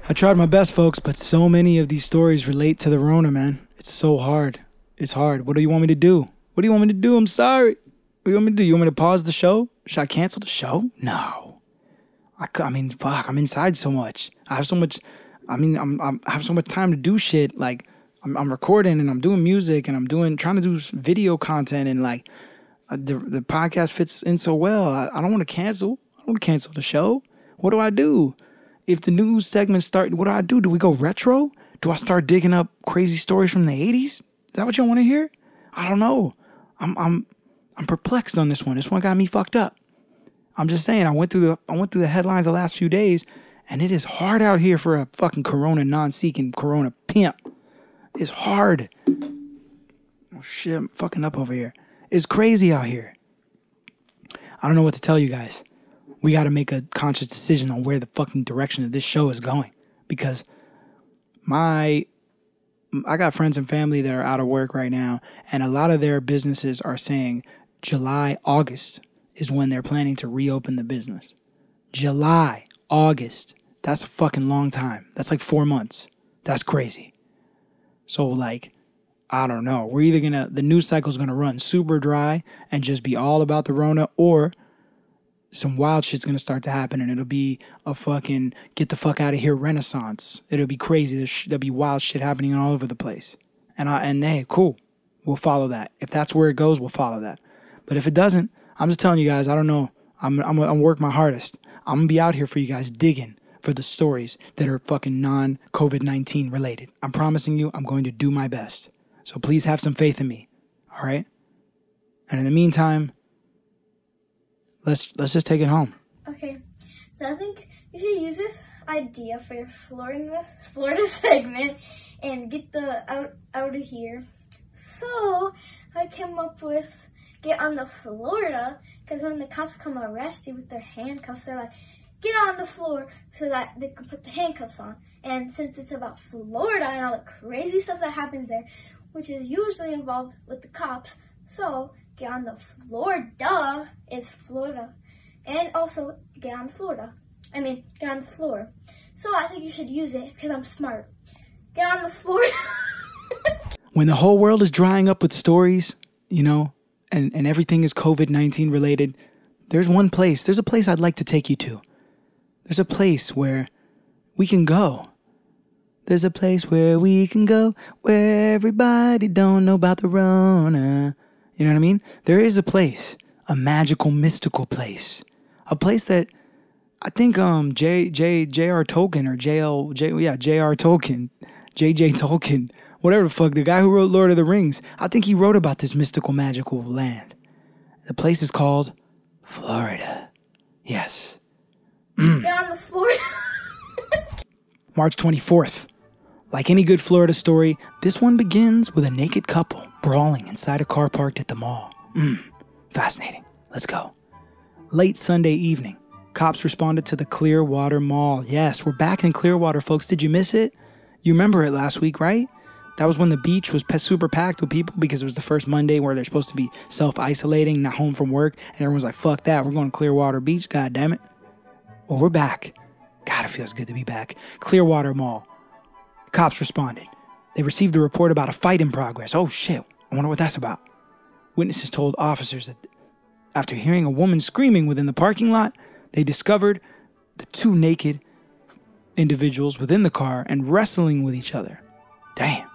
I tried my best, folks, but so many of these stories relate to the Rona, man. It's so hard. It's hard. What do you want me to do? What do you want me to do? I'm sorry. What do you want me to do? You want me to pause the show? Should I cancel the show? No. I, I mean, fuck. I'm inside so much. I have so much. I mean, I'm, I'm I have so much time to do shit. Like, I'm, I'm recording and I'm doing music and I'm doing trying to do video content and like uh, the the podcast fits in so well. I, I don't want to cancel. I don't want to cancel the show. What do I do? If the news segments start, what do I do? Do we go retro? Do I start digging up crazy stories from the 80s? Is that what y'all want to hear? I don't know. I'm I'm I'm perplexed on this one. This one got me fucked up. I'm just saying. I went through the I went through the headlines the last few days, and it is hard out here for a fucking Corona non-seeking Corona pimp. It's hard. Oh shit, I'm fucking up over here. It's crazy out here. I don't know what to tell you guys we got to make a conscious decision on where the fucking direction of this show is going because my I got friends and family that are out of work right now and a lot of their businesses are saying July August is when they're planning to reopen the business. July, August. That's a fucking long time. That's like 4 months. That's crazy. So like I don't know. We're either going to the news cycle's going to run super dry and just be all about the rona or some wild shit's gonna start to happen, and it'll be a fucking get the fuck out of here renaissance. It'll be crazy. There's, sh- there'll be wild shit happening all over the place. And I and hey, cool, we'll follow that. If that's where it goes, we'll follow that. But if it doesn't, I'm just telling you guys, I don't know. I'm I'm I'm work my hardest. I'm gonna be out here for you guys digging for the stories that are fucking non COVID 19 related. I'm promising you, I'm going to do my best. So please have some faith in me. All right. And in the meantime, let's let's just take it home. Okay, so I think you should use this idea for your Florida Florida segment and get the out out of here. So I came up with get on the Florida because when the cops come arrest you with their handcuffs, they're like, get on the floor so that they can put the handcuffs on. And since it's about Florida and all the crazy stuff that happens there, which is usually involved with the cops, so get on the floor, duh, is Florida. And also get on Florida. I mean, get on the floor. So I think you should use it because I'm smart. Get on the floor. when the whole world is drying up with stories, you know, and, and everything is COVID 19 related, there's one place, there's a place I'd like to take you to. There's a place where we can go. There's a place where we can go where everybody don't know about the Rona. You know what I mean? There is a place, a magical, mystical place, a place that I think um J J J R Tolkien or J L J yeah J R Tolkien, J J Tolkien, whatever the fuck the guy who wrote Lord of the Rings. I think he wrote about this mystical, magical land. The place is called Florida. Yes. get on the floor. March 24th. Like any good Florida story, this one begins with a naked couple brawling inside a car parked at the mall. Mmm, fascinating. Let's go. Late Sunday evening, cops responded to the Clearwater Mall. Yes, we're back in Clearwater, folks. Did you miss it? You remember it last week, right? That was when the beach was super packed with people because it was the first Monday where they're supposed to be self isolating, not home from work. And everyone's like, fuck that, we're going to Clearwater Beach, god damn it. Well, we're back. God, it feels good to be back. Clearwater Mall. Cops responded. They received a report about a fight in progress. Oh shit, I wonder what that's about. Witnesses told officers that after hearing a woman screaming within the parking lot, they discovered the two naked individuals within the car and wrestling with each other. Damn.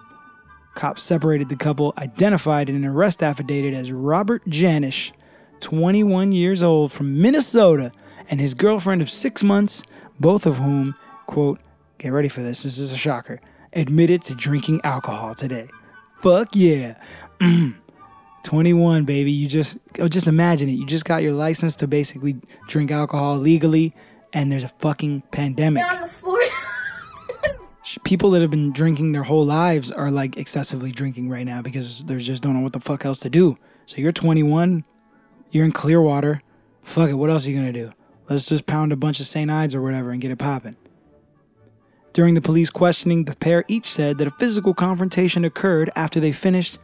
Cops separated the couple, identified in an arrest affidavit as Robert Janish, 21 years old from Minnesota, and his girlfriend of six months, both of whom, quote, get ready for this, this is a shocker, admitted to drinking alcohol today. Fuck yeah. Mm. 21, baby. You just oh, just imagine it. You just got your license to basically drink alcohol legally, and there's a fucking pandemic. get on the floor. Sh- People that have been drinking their whole lives are like excessively drinking right now because they just don't know what the fuck else to do. So you're 21, you're in Clearwater. Fuck it, what else are you gonna do? Let's just pound a bunch of St. Ides or whatever and get it popping. During the police questioning, the pair each said that a physical confrontation occurred after they finished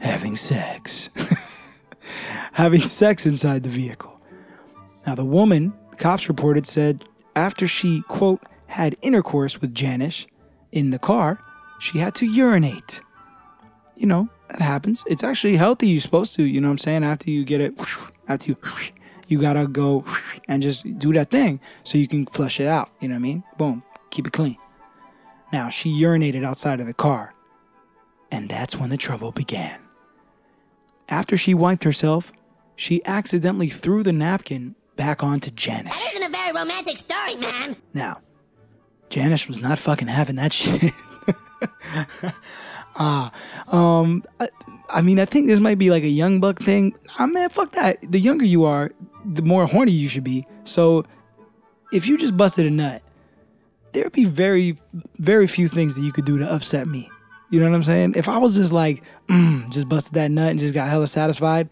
having sex. having sex inside the vehicle. Now, the woman, cops reported, said after she, quote, had intercourse with Janish in the car, she had to urinate. You know, that happens. It's actually healthy. You're supposed to, you know what I'm saying? After you get it, after you, you gotta go and just do that thing so you can flush it out. You know what I mean? Boom, keep it clean. Now, she urinated outside of the car. And that's when the trouble began. After she wiped herself, she accidentally threw the napkin back onto Janish. That isn't a very romantic story, man. Now, Janish was not fucking having that shit. Ah, um, I, I mean, I think this might be like a young buck thing. Ah, man, fuck that. The younger you are, the more horny you should be. So, if you just busted a nut, there'd be very, very few things that you could do to upset me. You know what I'm saying? If I was just like, mm, just busted that nut and just got hella satisfied,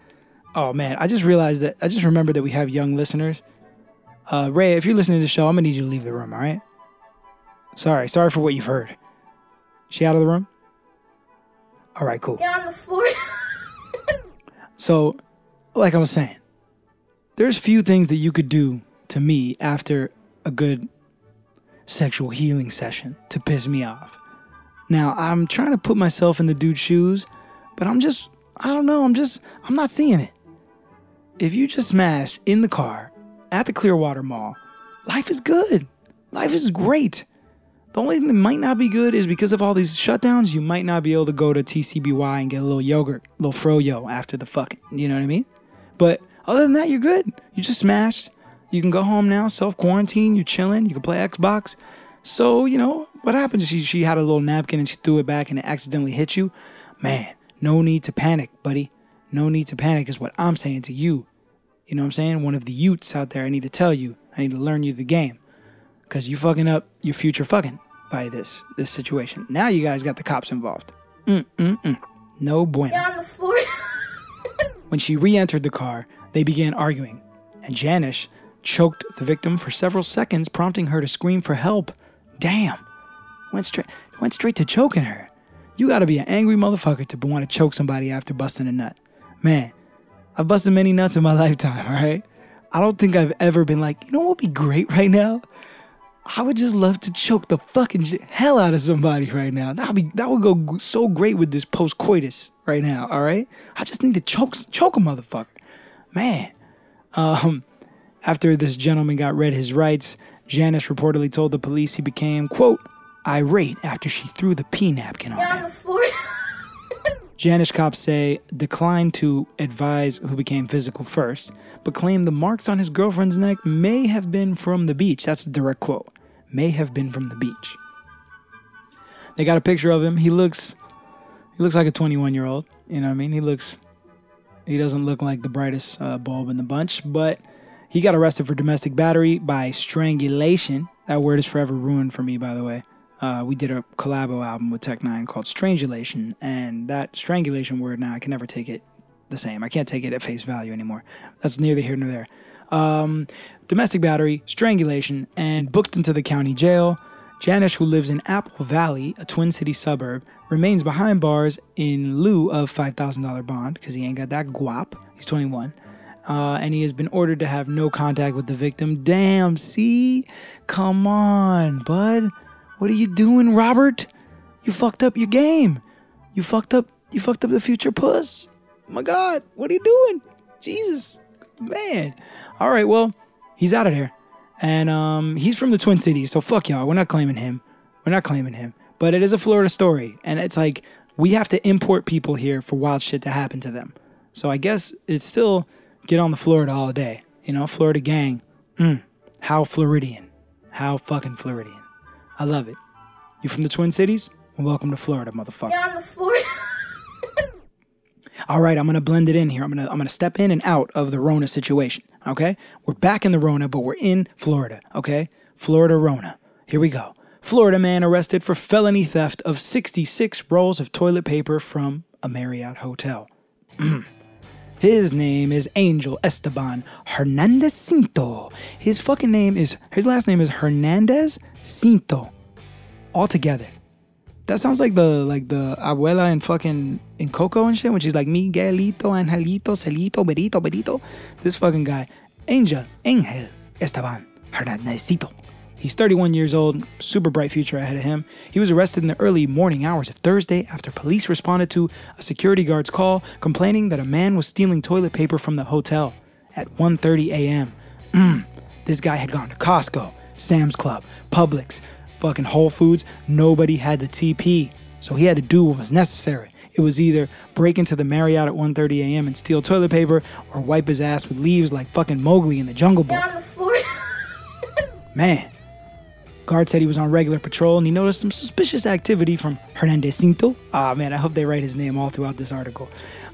oh man, I just realized that, I just remembered that we have young listeners. Uh, Ray, if you're listening to the show, I'm gonna need you to leave the room, all right? Sorry, sorry for what you've heard. She out of the room? All right, cool. Get on the floor. So, like I was saying, there's few things that you could do to me after a good sexual healing session to piss me off. Now, I'm trying to put myself in the dude's shoes, but I'm just, I don't know, I'm just, I'm not seeing it. If you just smashed in the car at the Clearwater Mall, life is good. Life is great. The only thing that might not be good is because of all these shutdowns, you might not be able to go to TCBY and get a little yogurt, a little froyo after the fucking, you know what I mean? But other than that, you're good. You just smashed. You can go home now, self quarantine. You're chilling. You can play Xbox. So you know what happened? She she had a little napkin and she threw it back and it accidentally hit you. Man, no need to panic, buddy. No need to panic is what I'm saying to you. You know what I'm saying? One of the Utes out there. I need to tell you. I need to learn you the game, cause you fucking up your future fucking by this this situation. Now you guys got the cops involved. Mm mm mm. No bueno. You're on the floor. When she re entered the car, they began arguing, and Janish choked the victim for several seconds, prompting her to scream for help. Damn. Went straight went straight to choking her. You gotta be an angry motherfucker to want to choke somebody after busting a nut. Man, I've busted many nuts in my lifetime, alright? I don't think I've ever been like, you know what would be great right now? I would just love to choke the fucking hell out of somebody right now. That would be that would go so great with this post coitus right now. All right, I just need to choke choke a motherfucker, man. Um, after this gentleman got read his rights, Janish reportedly told the police he became quote irate after she threw the pee napkin on You're him. on the floor. Janish cops say declined to advise who became physical first, but claimed the marks on his girlfriend's neck may have been from the beach. That's a direct quote. May have been from the beach. They got a picture of him. He looks he looks like a 21 year old. You know what I mean? He looks he doesn't look like the brightest uh, bulb in the bunch, but he got arrested for domestic battery by strangulation. That word is forever ruined for me, by the way. Uh, we did a collabo album with Tech N9ne called Strangulation, and that strangulation word now I can never take it the same. I can't take it at face value anymore. That's neither here nor there. Um, domestic battery, strangulation, and booked into the county jail. Janish, who lives in Apple Valley, a Twin City suburb, remains behind bars in lieu of $5,000 bond because he ain't got that guap. He's 21. Uh, and he has been ordered to have no contact with the victim. Damn, see? Come on, bud. What are you doing, Robert? You fucked up your game. You fucked up. You fucked up the future puss. My God, what are you doing? Jesus, man. All right, well, he's out of there, and um, he's from the Twin Cities, so fuck y'all. We're not claiming him. We're not claiming him. But it is a Florida story, and it's like we have to import people here for wild shit to happen to them. So I guess it's still get on the Florida all day. You know, Florida gang. Mm, how Floridian. How fucking Floridian. I love it. You from the Twin Cities? Well, welcome to Florida, motherfucker. You're on the floor. All right, I'm gonna blend it in here. I'm gonna I'm gonna step in and out of the Rona situation. Okay, we're back in the Rona, but we're in Florida. Okay, Florida Rona. Here we go. Florida man arrested for felony theft of 66 rolls of toilet paper from a Marriott hotel. His name is Angel Esteban Hernandez Cinto. His fucking name is his last name is Hernandez Cinto. All together. That sounds like the like the abuela in fucking in Coco and shit when she's like Miguelito, Angelito, Celito, Berito, Berito. This fucking guy, Angel, Angel Esteban Hernandez Hernandezito. He's 31 years old, super bright future ahead of him. He was arrested in the early morning hours of Thursday after police responded to a security guard's call complaining that a man was stealing toilet paper from the hotel at 1:30 a.m. Mm, this guy had gone to Costco, Sam's Club, Publix, fucking Whole Foods. Nobody had the TP, so he had to do what was necessary. It was either break into the Marriott at 1:30 a.m. and steal toilet paper, or wipe his ass with leaves like fucking Mowgli in the Jungle Book. You're on the floor. Man. Guard said he was on regular patrol and he noticed some suspicious activity from Hernandez Cinto. Ah, man, I hope they write his name all throughout this article.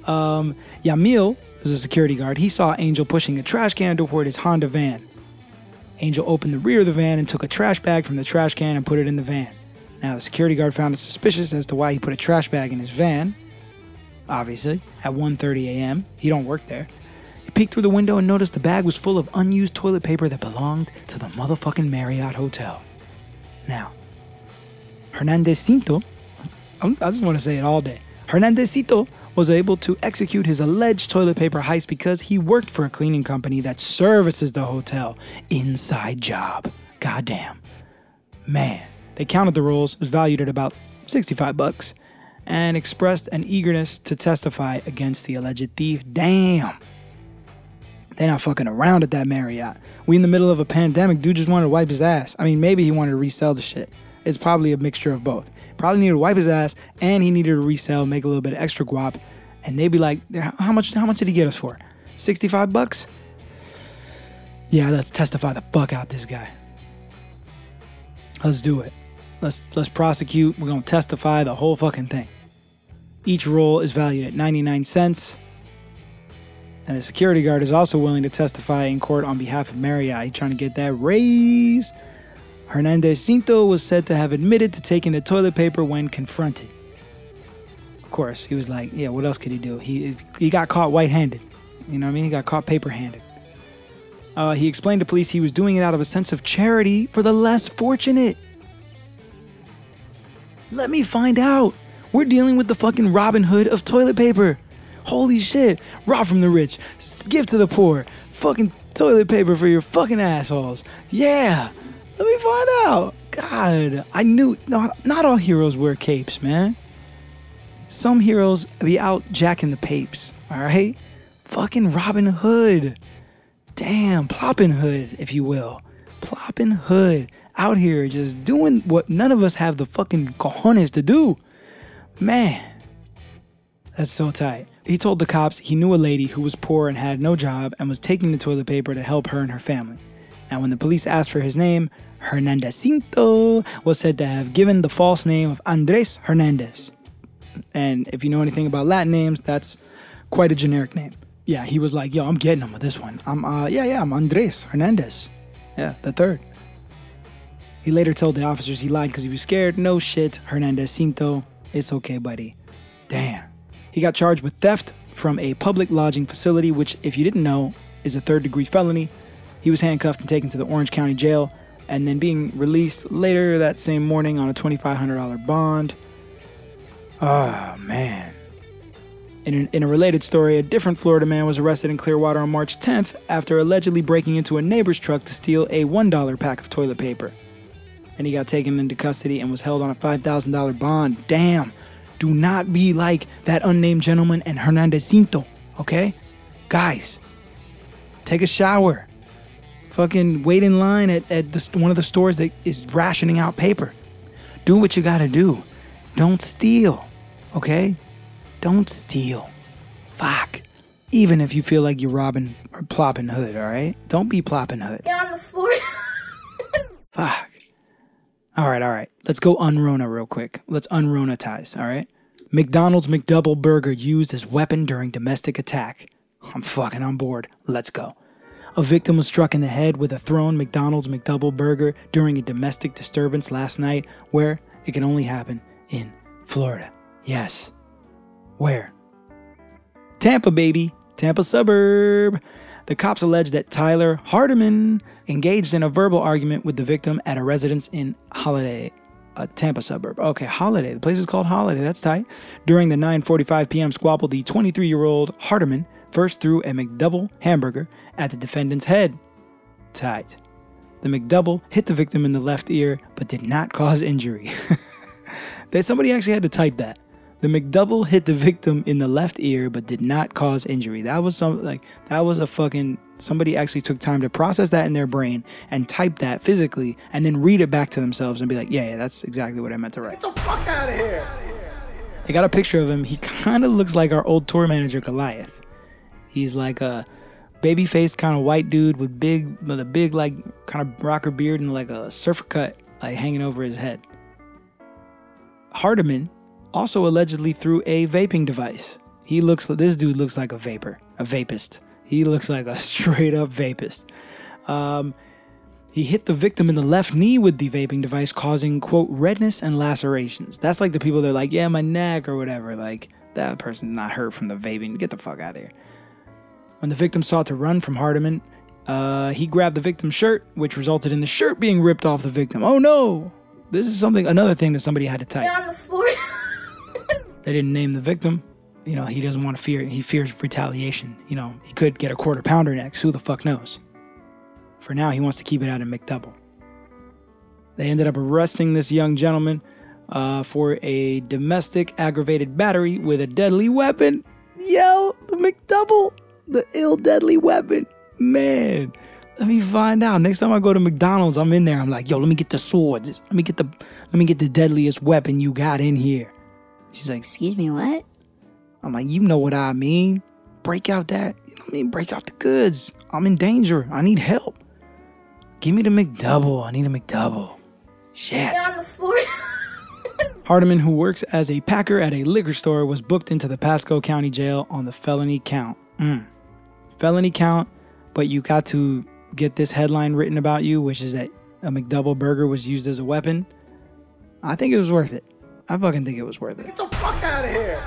Um, Yamil, who's a security guard, he saw Angel pushing a trash can toward his Honda van. Angel opened the rear of the van and took a trash bag from the trash can and put it in the van. Now, the security guard found it suspicious as to why he put a trash bag in his van. Obviously, at 1:30 a.m., he don't work there. He peeked through the window and noticed the bag was full of unused toilet paper that belonged to the motherfucking Marriott Hotel. Now, Hernandezito, I just want to say it all day. Hernandezito was able to execute his alleged toilet paper heist because he worked for a cleaning company that services the hotel. Inside job. Goddamn. Man, they counted the rolls, was valued at about 65 bucks, and expressed an eagerness to testify against the alleged thief. Damn. They're not fucking around at that Marriott. We in the middle of a pandemic. Dude just wanted to wipe his ass. I mean, maybe he wanted to resell the shit. It's probably a mixture of both. Probably needed to wipe his ass and he needed to resell, make a little bit of extra guap. And they'd be like, how much how much did he get us for? 65 bucks? Yeah, let's testify the fuck out this guy. Let's do it. Let's let's prosecute. We're gonna testify the whole fucking thing. Each roll is valued at 99 cents. And the security guard is also willing to testify in court on behalf of Marriott. He's trying to get that raise. Hernandez Cinto was said to have admitted to taking the toilet paper when confronted. Of course, he was like, yeah, what else could he do? He he got caught white-handed. You know what I mean? He got caught paper-handed. Uh, he explained to police he was doing it out of a sense of charity for the less fortunate. Let me find out. We're dealing with the fucking Robin Hood of toilet paper. Holy shit. Rob from the rich, give to the poor. Fucking toilet paper for your fucking assholes. Yeah. Let me find out. God, I knew not, not all heroes wear capes, man. Some heroes be out jacking the papes, all right? Fucking Robin Hood. Damn, Ploppin' Hood, if you will. Ploppin' Hood out here just doing what none of us have the fucking cojones to do. Man, that's so tight. He told the cops he knew a lady who was poor and had no job and was taking the toilet paper to help her and her family. Now, when the police asked for his name, Hernandezito was said to have given the false name of Andres Hernandez. And if you know anything about Latin names, that's quite a generic name. Yeah, he was like, yo, I'm getting him with this one. I'm, uh, yeah, yeah, I'm Andres Hernandez. Yeah, the third. He later told the officers he lied because he was scared. No shit, Hernandez Cinto. It's okay, buddy. Damn. He got charged with theft from a public lodging facility, which, if you didn't know, is a third degree felony. He was handcuffed and taken to the Orange County Jail, and then being released later that same morning on a $2,500 bond. Oh, man. In, an, in a related story, a different Florida man was arrested in Clearwater on March 10th after allegedly breaking into a neighbor's truck to steal a $1 pack of toilet paper. And he got taken into custody and was held on a $5,000 bond. Damn. Do not be like that unnamed gentleman and Hernandez Cinto, okay? Guys, take a shower. Fucking wait in line at, at the, one of the stores that is rationing out paper. Do what you gotta do. Don't steal, okay? Don't steal. Fuck. Even if you feel like you're robbing or plopping hood, all right? Don't be plopping hood. Get on the floor. Fuck. All right, all right. Let's go unrona real quick. Let's unronatize, all right? McDonald's McDouble burger used as weapon during domestic attack. I'm fucking on board. Let's go. A victim was struck in the head with a thrown McDonald's McDouble burger during a domestic disturbance last night, where it can only happen in Florida. Yes. Where? Tampa, baby. Tampa suburb. The cops allege that Tyler Hardiman engaged in a verbal argument with the victim at a residence in Holiday, a Tampa suburb. Okay, Holiday. The place is called Holiday. That's tight. During the 9:45 p.m. squabble, the 23-year-old Hardiman first threw a McDouble hamburger at the defendant's head. Tight. The McDouble hit the victim in the left ear, but did not cause injury. that somebody actually had to type that. The McDouble hit the victim in the left ear but did not cause injury. That was some like that was a fucking somebody actually took time to process that in their brain and type that physically and then read it back to themselves and be like, yeah, yeah, that's exactly what I meant to write. Get the fuck out of here. They got a picture of him. He kind of looks like our old tour manager Goliath. He's like a baby-faced kind of white dude with big with a big like kind of rocker beard and like a surfer cut like hanging over his head. Hardiman also allegedly threw a vaping device. He looks this dude looks like a vapor, a vapist. He looks like a straight up vapist. Um, he hit the victim in the left knee with the vaping device, causing quote redness and lacerations. That's like the people that are like, yeah, my neck or whatever. Like that person's not hurt from the vaping. Get the fuck out of here. When the victim sought to run from Hardiman, uh, he grabbed the victim's shirt, which resulted in the shirt being ripped off the victim. Oh no! This is something, another thing that somebody had to type. They didn't name the victim. You know, he doesn't want to fear, he fears retaliation. You know, he could get a quarter pounder next. Who the fuck knows? For now, he wants to keep it out of McDouble. They ended up arresting this young gentleman uh, for a domestic aggravated battery with a deadly weapon. Yo, the McDouble, the ill deadly weapon. Man, let me find out. Next time I go to McDonald's, I'm in there. I'm like, yo, let me get the swords. Let me get the let me get the deadliest weapon you got in here. She's like, Excuse me, what? I'm like, you know what I mean. Break out that, you know what I mean? Break out the goods. I'm in danger. I need help. Give me the McDouble. I need a McDouble. Shit. Get on the floor. Hardiman, who works as a packer at a liquor store, was booked into the Pasco County Jail on the felony count. Mm. Felony count, but you got to get this headline written about you, which is that a McDouble burger was used as a weapon. I think it was worth it. I fucking think it was worth it. Get the fuck out of here.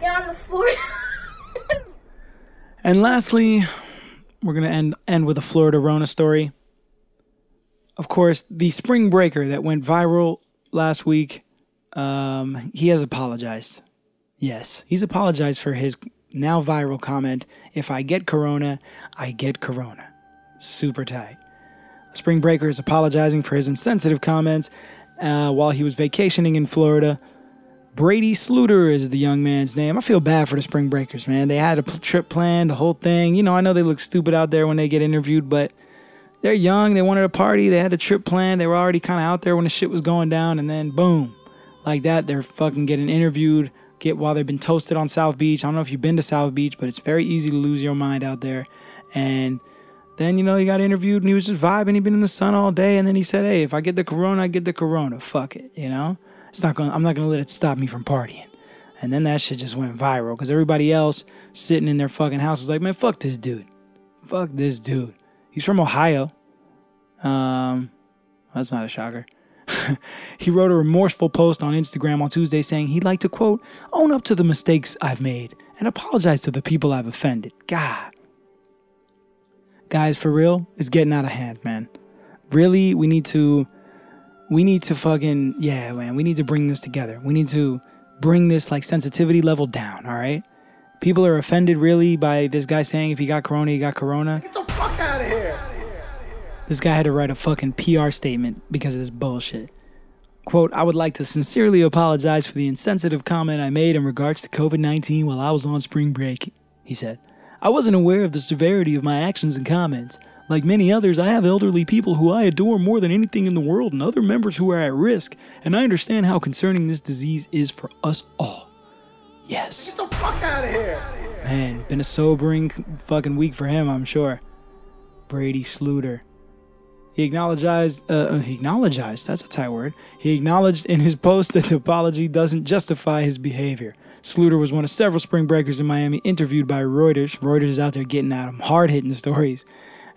Get on the floor. And lastly, we're gonna end end with a Florida Rona story. Of course, the spring breaker that went viral last week. Um, he has apologized. Yes, he's apologized for his now viral comment. If I get corona, I get corona. Super tight. Spring breaker is apologizing for his insensitive comments uh, while he was vacationing in Florida. Brady Sluder is the young man's name. I feel bad for the Spring Breakers, man. They had a trip planned, the whole thing. You know, I know they look stupid out there when they get interviewed, but they're young. They wanted a party. They had a trip planned. They were already kind of out there when the shit was going down, and then boom, like that, they're fucking getting interviewed. Get while they've been toasted on South Beach. I don't know if you've been to South Beach, but it's very easy to lose your mind out there. And then you know he got interviewed and he was just vibing. He'd been in the sun all day, and then he said, "Hey, if I get the corona, I get the corona. Fuck it, you know." It's not gonna. I'm not gonna let it stop me from partying. And then that shit just went viral because everybody else sitting in their fucking house was like, "Man, fuck this dude. Fuck this dude. He's from Ohio. Um, that's not a shocker." he wrote a remorseful post on Instagram on Tuesday saying he'd like to quote own up to the mistakes I've made and apologize to the people I've offended. God, guys, for real, it's getting out of hand, man. Really, we need to we need to fucking yeah man we need to bring this together. We need to bring this like sensitivity level down all right? People are offended really by this guy saying if he got corona he got corona. Get the fuck out of here. this guy had to write a fucking pr statement because of this bullshit. Quote i would like to sincerely apologize for the insensitive comment i made in regards to covid-19 while i was on spring break he said i wasn't aware of the severity of my actions and comments like many others, I have elderly people who I adore more than anything in the world and other members who are at risk, and I understand how concerning this disease is for us all. Yes. Get the fuck out of here. Man, been a sobering fucking week for him, I'm sure. Brady Sluder. He acknowledged, uh, he acknowledged, that's a tight word. He acknowledged in his post that the apology doesn't justify his behavior. Sluder was one of several spring breakers in Miami interviewed by Reuters. Reuters is out there getting at him, hard hitting stories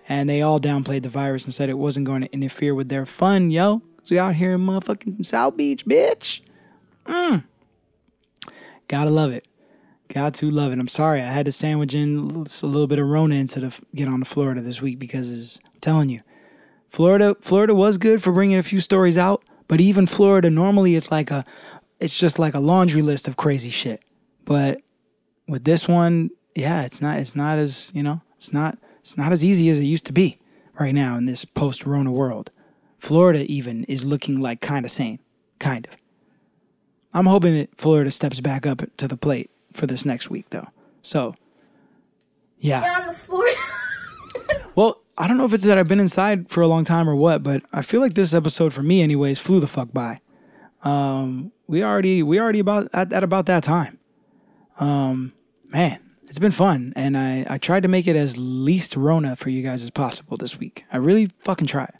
and they all downplayed the virus and said it wasn't going to interfere with their fun, yo. Cause we out here in motherfucking South Beach, bitch. Mm. Gotta love it. Got to love it. I'm sorry I had to sandwich in a little bit of Rona into the get on to Florida this week because I'm telling you, Florida Florida was good for bringing a few stories out, but even Florida normally it's like a it's just like a laundry list of crazy shit. But with this one, yeah, it's not it's not as you know it's not it's not as easy as it used to be right now in this post Rona world. Florida even is looking like kind of sane, kind of. I'm hoping that Florida steps back up to the plate for this next week though. So, yeah. Get on the floor. Well, I don't know if it's that I've been inside for a long time or what, but I feel like this episode for me anyways flew the fuck by. Um, we already we already about at, at about that time. Um, man, it's been fun, and I I tried to make it as least Rona for you guys as possible this week. I really fucking tried,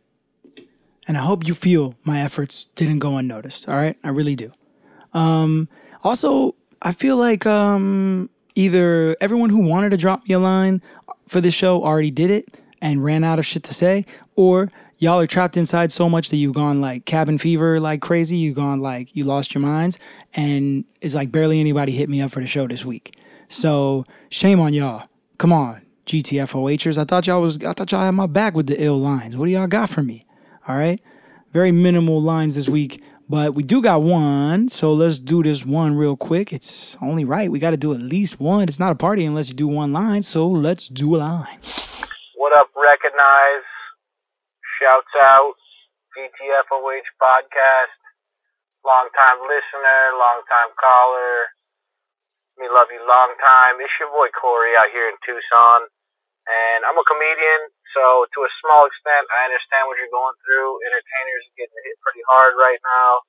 and I hope you feel my efforts didn't go unnoticed. All right, I really do. Um, also, I feel like um either everyone who wanted to drop me a line for this show already did it and ran out of shit to say, or y'all are trapped inside so much that you've gone like cabin fever like crazy. You've gone like you lost your minds, and it's like barely anybody hit me up for the show this week. So shame on y'all. Come on, GTFOHers. I thought y'all was I thought y'all had my back with the ill lines. What do y'all got for me? All right, very minimal lines this week. But we do got one, so let's do this one real quick. It's only right. We got to do at least one. It's not a party unless you do one line, so let's do a line. What up, Wrekonize? Shouts out, GTFOH podcast. Long time listener, long time caller. Me love you long time. It's your boy Corey out here in Tucson. And I'm a comedian, so to a small extent, I understand what you're going through. Entertainers are getting hit pretty hard right now.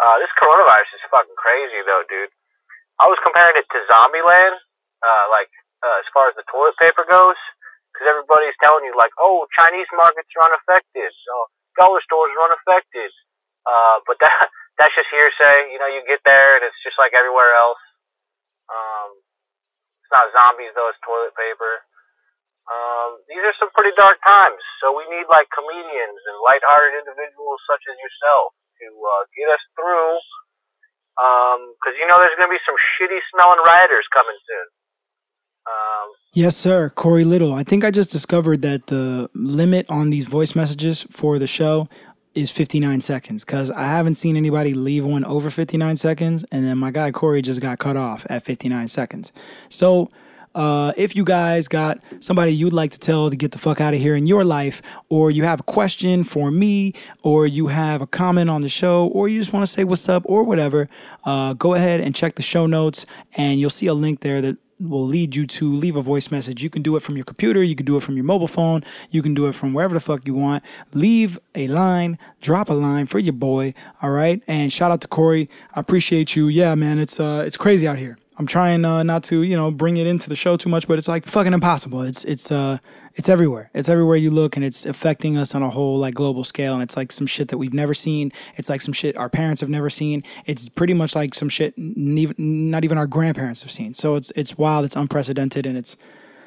Uh, this coronavirus is fucking crazy, though, dude. I was comparing it to Zombieland, uh, like uh, as far as the toilet paper goes, because everybody's telling you like, oh, Chinese markets are unaffected, so dollar stores are unaffected. Uh, but that that's just hearsay. You know, you get there and it's just like everywhere else. Um, it's not zombies though; it's toilet paper. Um, these are some pretty dark times, so we need like comedians and lighthearted individuals such as yourself to uh, get us through. Because you know there's going to be some shitty smelling rioters coming soon. Yes, sir. Corey Little. I think I just discovered that the limit on these voice messages for the show is 59 seconds because I haven't seen anybody leave one over 59 seconds. And then my guy Corey just got cut off at 59 seconds. So, uh, if you guys got somebody you'd like to tell to get the fuck out of here in your life, or you have a question for me, or you have a comment on the show, or you just want to say what's up, or whatever, uh, go ahead and check the show notes, and you'll see a link there that will lead you to leave a voice message. You can do it from your computer, you can do it from your mobile phone, you can do it from wherever the fuck you want. Leave a line, drop a line for your boy, all right? And shout out to Corey. I appreciate you. Yeah, man, it's uh it's crazy out here. I'm trying uh, not to, you know, bring it into the show too much, but it's like fucking impossible. It's it's uh it's everywhere. It's everywhere you look, and it's affecting us on a whole like global scale. And it's like some shit that we've never seen. It's like some shit our parents have never seen. It's pretty much like some shit not even our grandparents have seen. So it's it's wild. It's unprecedented, and it's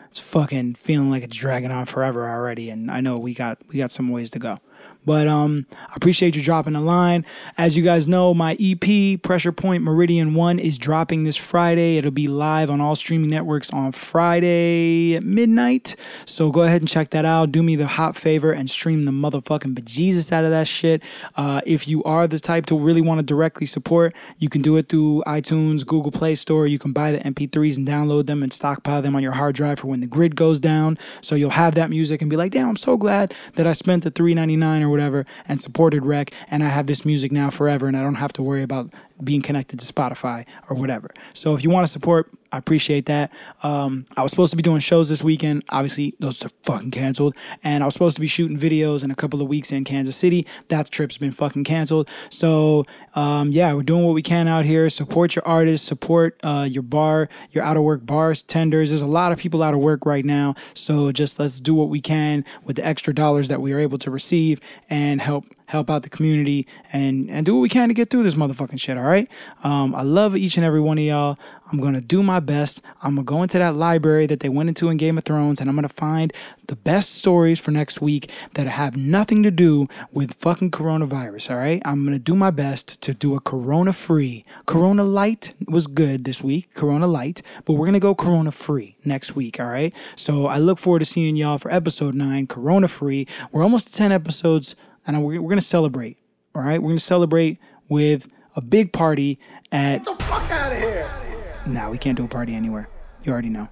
it's fucking feeling like it's dragging on forever already. And I know we got we got some ways to go. But um, I appreciate you dropping a line. As you guys know, my EP, Pressure Point Meridian 1, is dropping this Friday. It'll be live on all streaming networks on Friday at midnight. So go ahead and check that out. Do me the hot favor and stream the motherfucking bejesus out of that shit. Uh, if you are the type to really want to directly support, you can do it through iTunes, Google Play Store. You can buy the MP3s and download them and stockpile them on your hard drive for when the grid goes down. So you'll have that music and be like, damn, I'm so glad that I spent the $3.99 or whatever and supported Wrek, and I have this music now forever, and I don't have to worry about being connected to Spotify or whatever. So if you want to support, I appreciate that. Um, I was supposed to be doing shows this weekend. Obviously, those are fucking canceled. And I was supposed to be shooting videos in a couple of weeks in Kansas City. That trip's been fucking canceled. So, um, yeah, we're doing what we can out here. Support your artists, support uh, your bar, your out of work bars, tenders. There's a lot of people out of work right now. So just let's do what we can with the extra dollars that we are able to receive and help help out the community and and do what we can to get through this motherfucking shit all right um, i love each and every one of y'all i'm gonna do my best i'm gonna go into that library that they went into in game of thrones and i'm gonna find the best stories for next week that have nothing to do with fucking coronavirus all right i'm gonna do my best to do a corona free corona light was good this week corona light but we're gonna go corona free next week all right so i look forward to seeing y'all for episode 9 corona free we're almost to 10 episodes and we're, we're going to celebrate. All right, we're going to celebrate with a big party at. Get the fuck out of here! Nah, we can't do a party anywhere. You already know.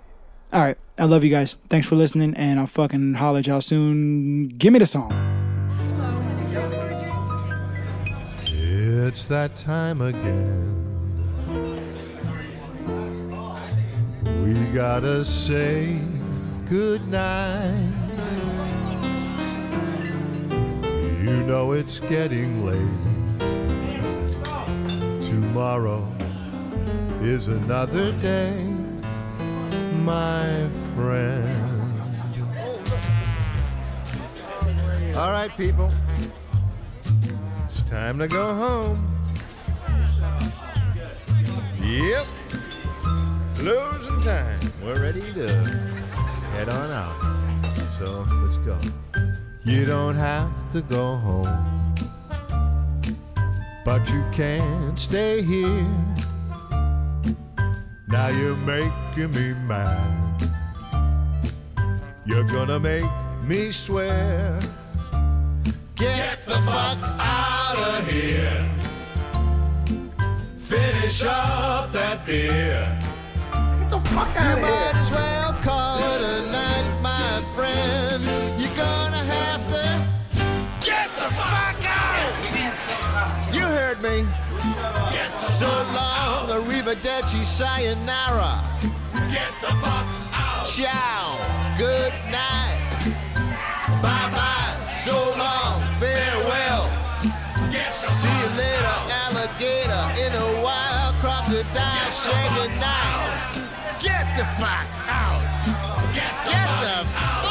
All right, I love you guys. Thanks for listening, and I'll fucking holler at y'all soon. Give me the song. It's that time again. We gotta say goodnight. You know it's getting late. Tomorrow is another day, my friend. All right, people. It's time to go home. Yep. Losing time. We're ready to head on out. So let's go. You don't have to go home, but you can't stay here. Now you're making me mad. You're gonna make me swear. Get the fuck out of here. Finish up that beer. Get the fuck out You of might as well call it a night, my friend. You're gonna have to get the fuck out. You heard me. So long, arrivederci, sayonara. Get the fuck out. Ciao. good night. Bye bye, so long, farewell. See you later, alligator in a wild crocodile shaking night. Get the fuck out! Get the fuck out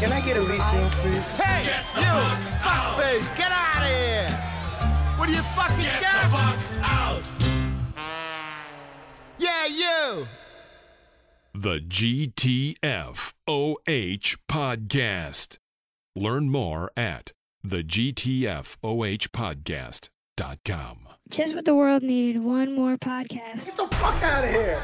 Can I get a refill, please? Hey, you fuckface, get out of here! What are you fucking get the fuck out! Yeah, you! The GTFOH Podcast. Learn more at thegtfohpodcast.com. Just what the world needed. One more podcast. Get the fuck out of here.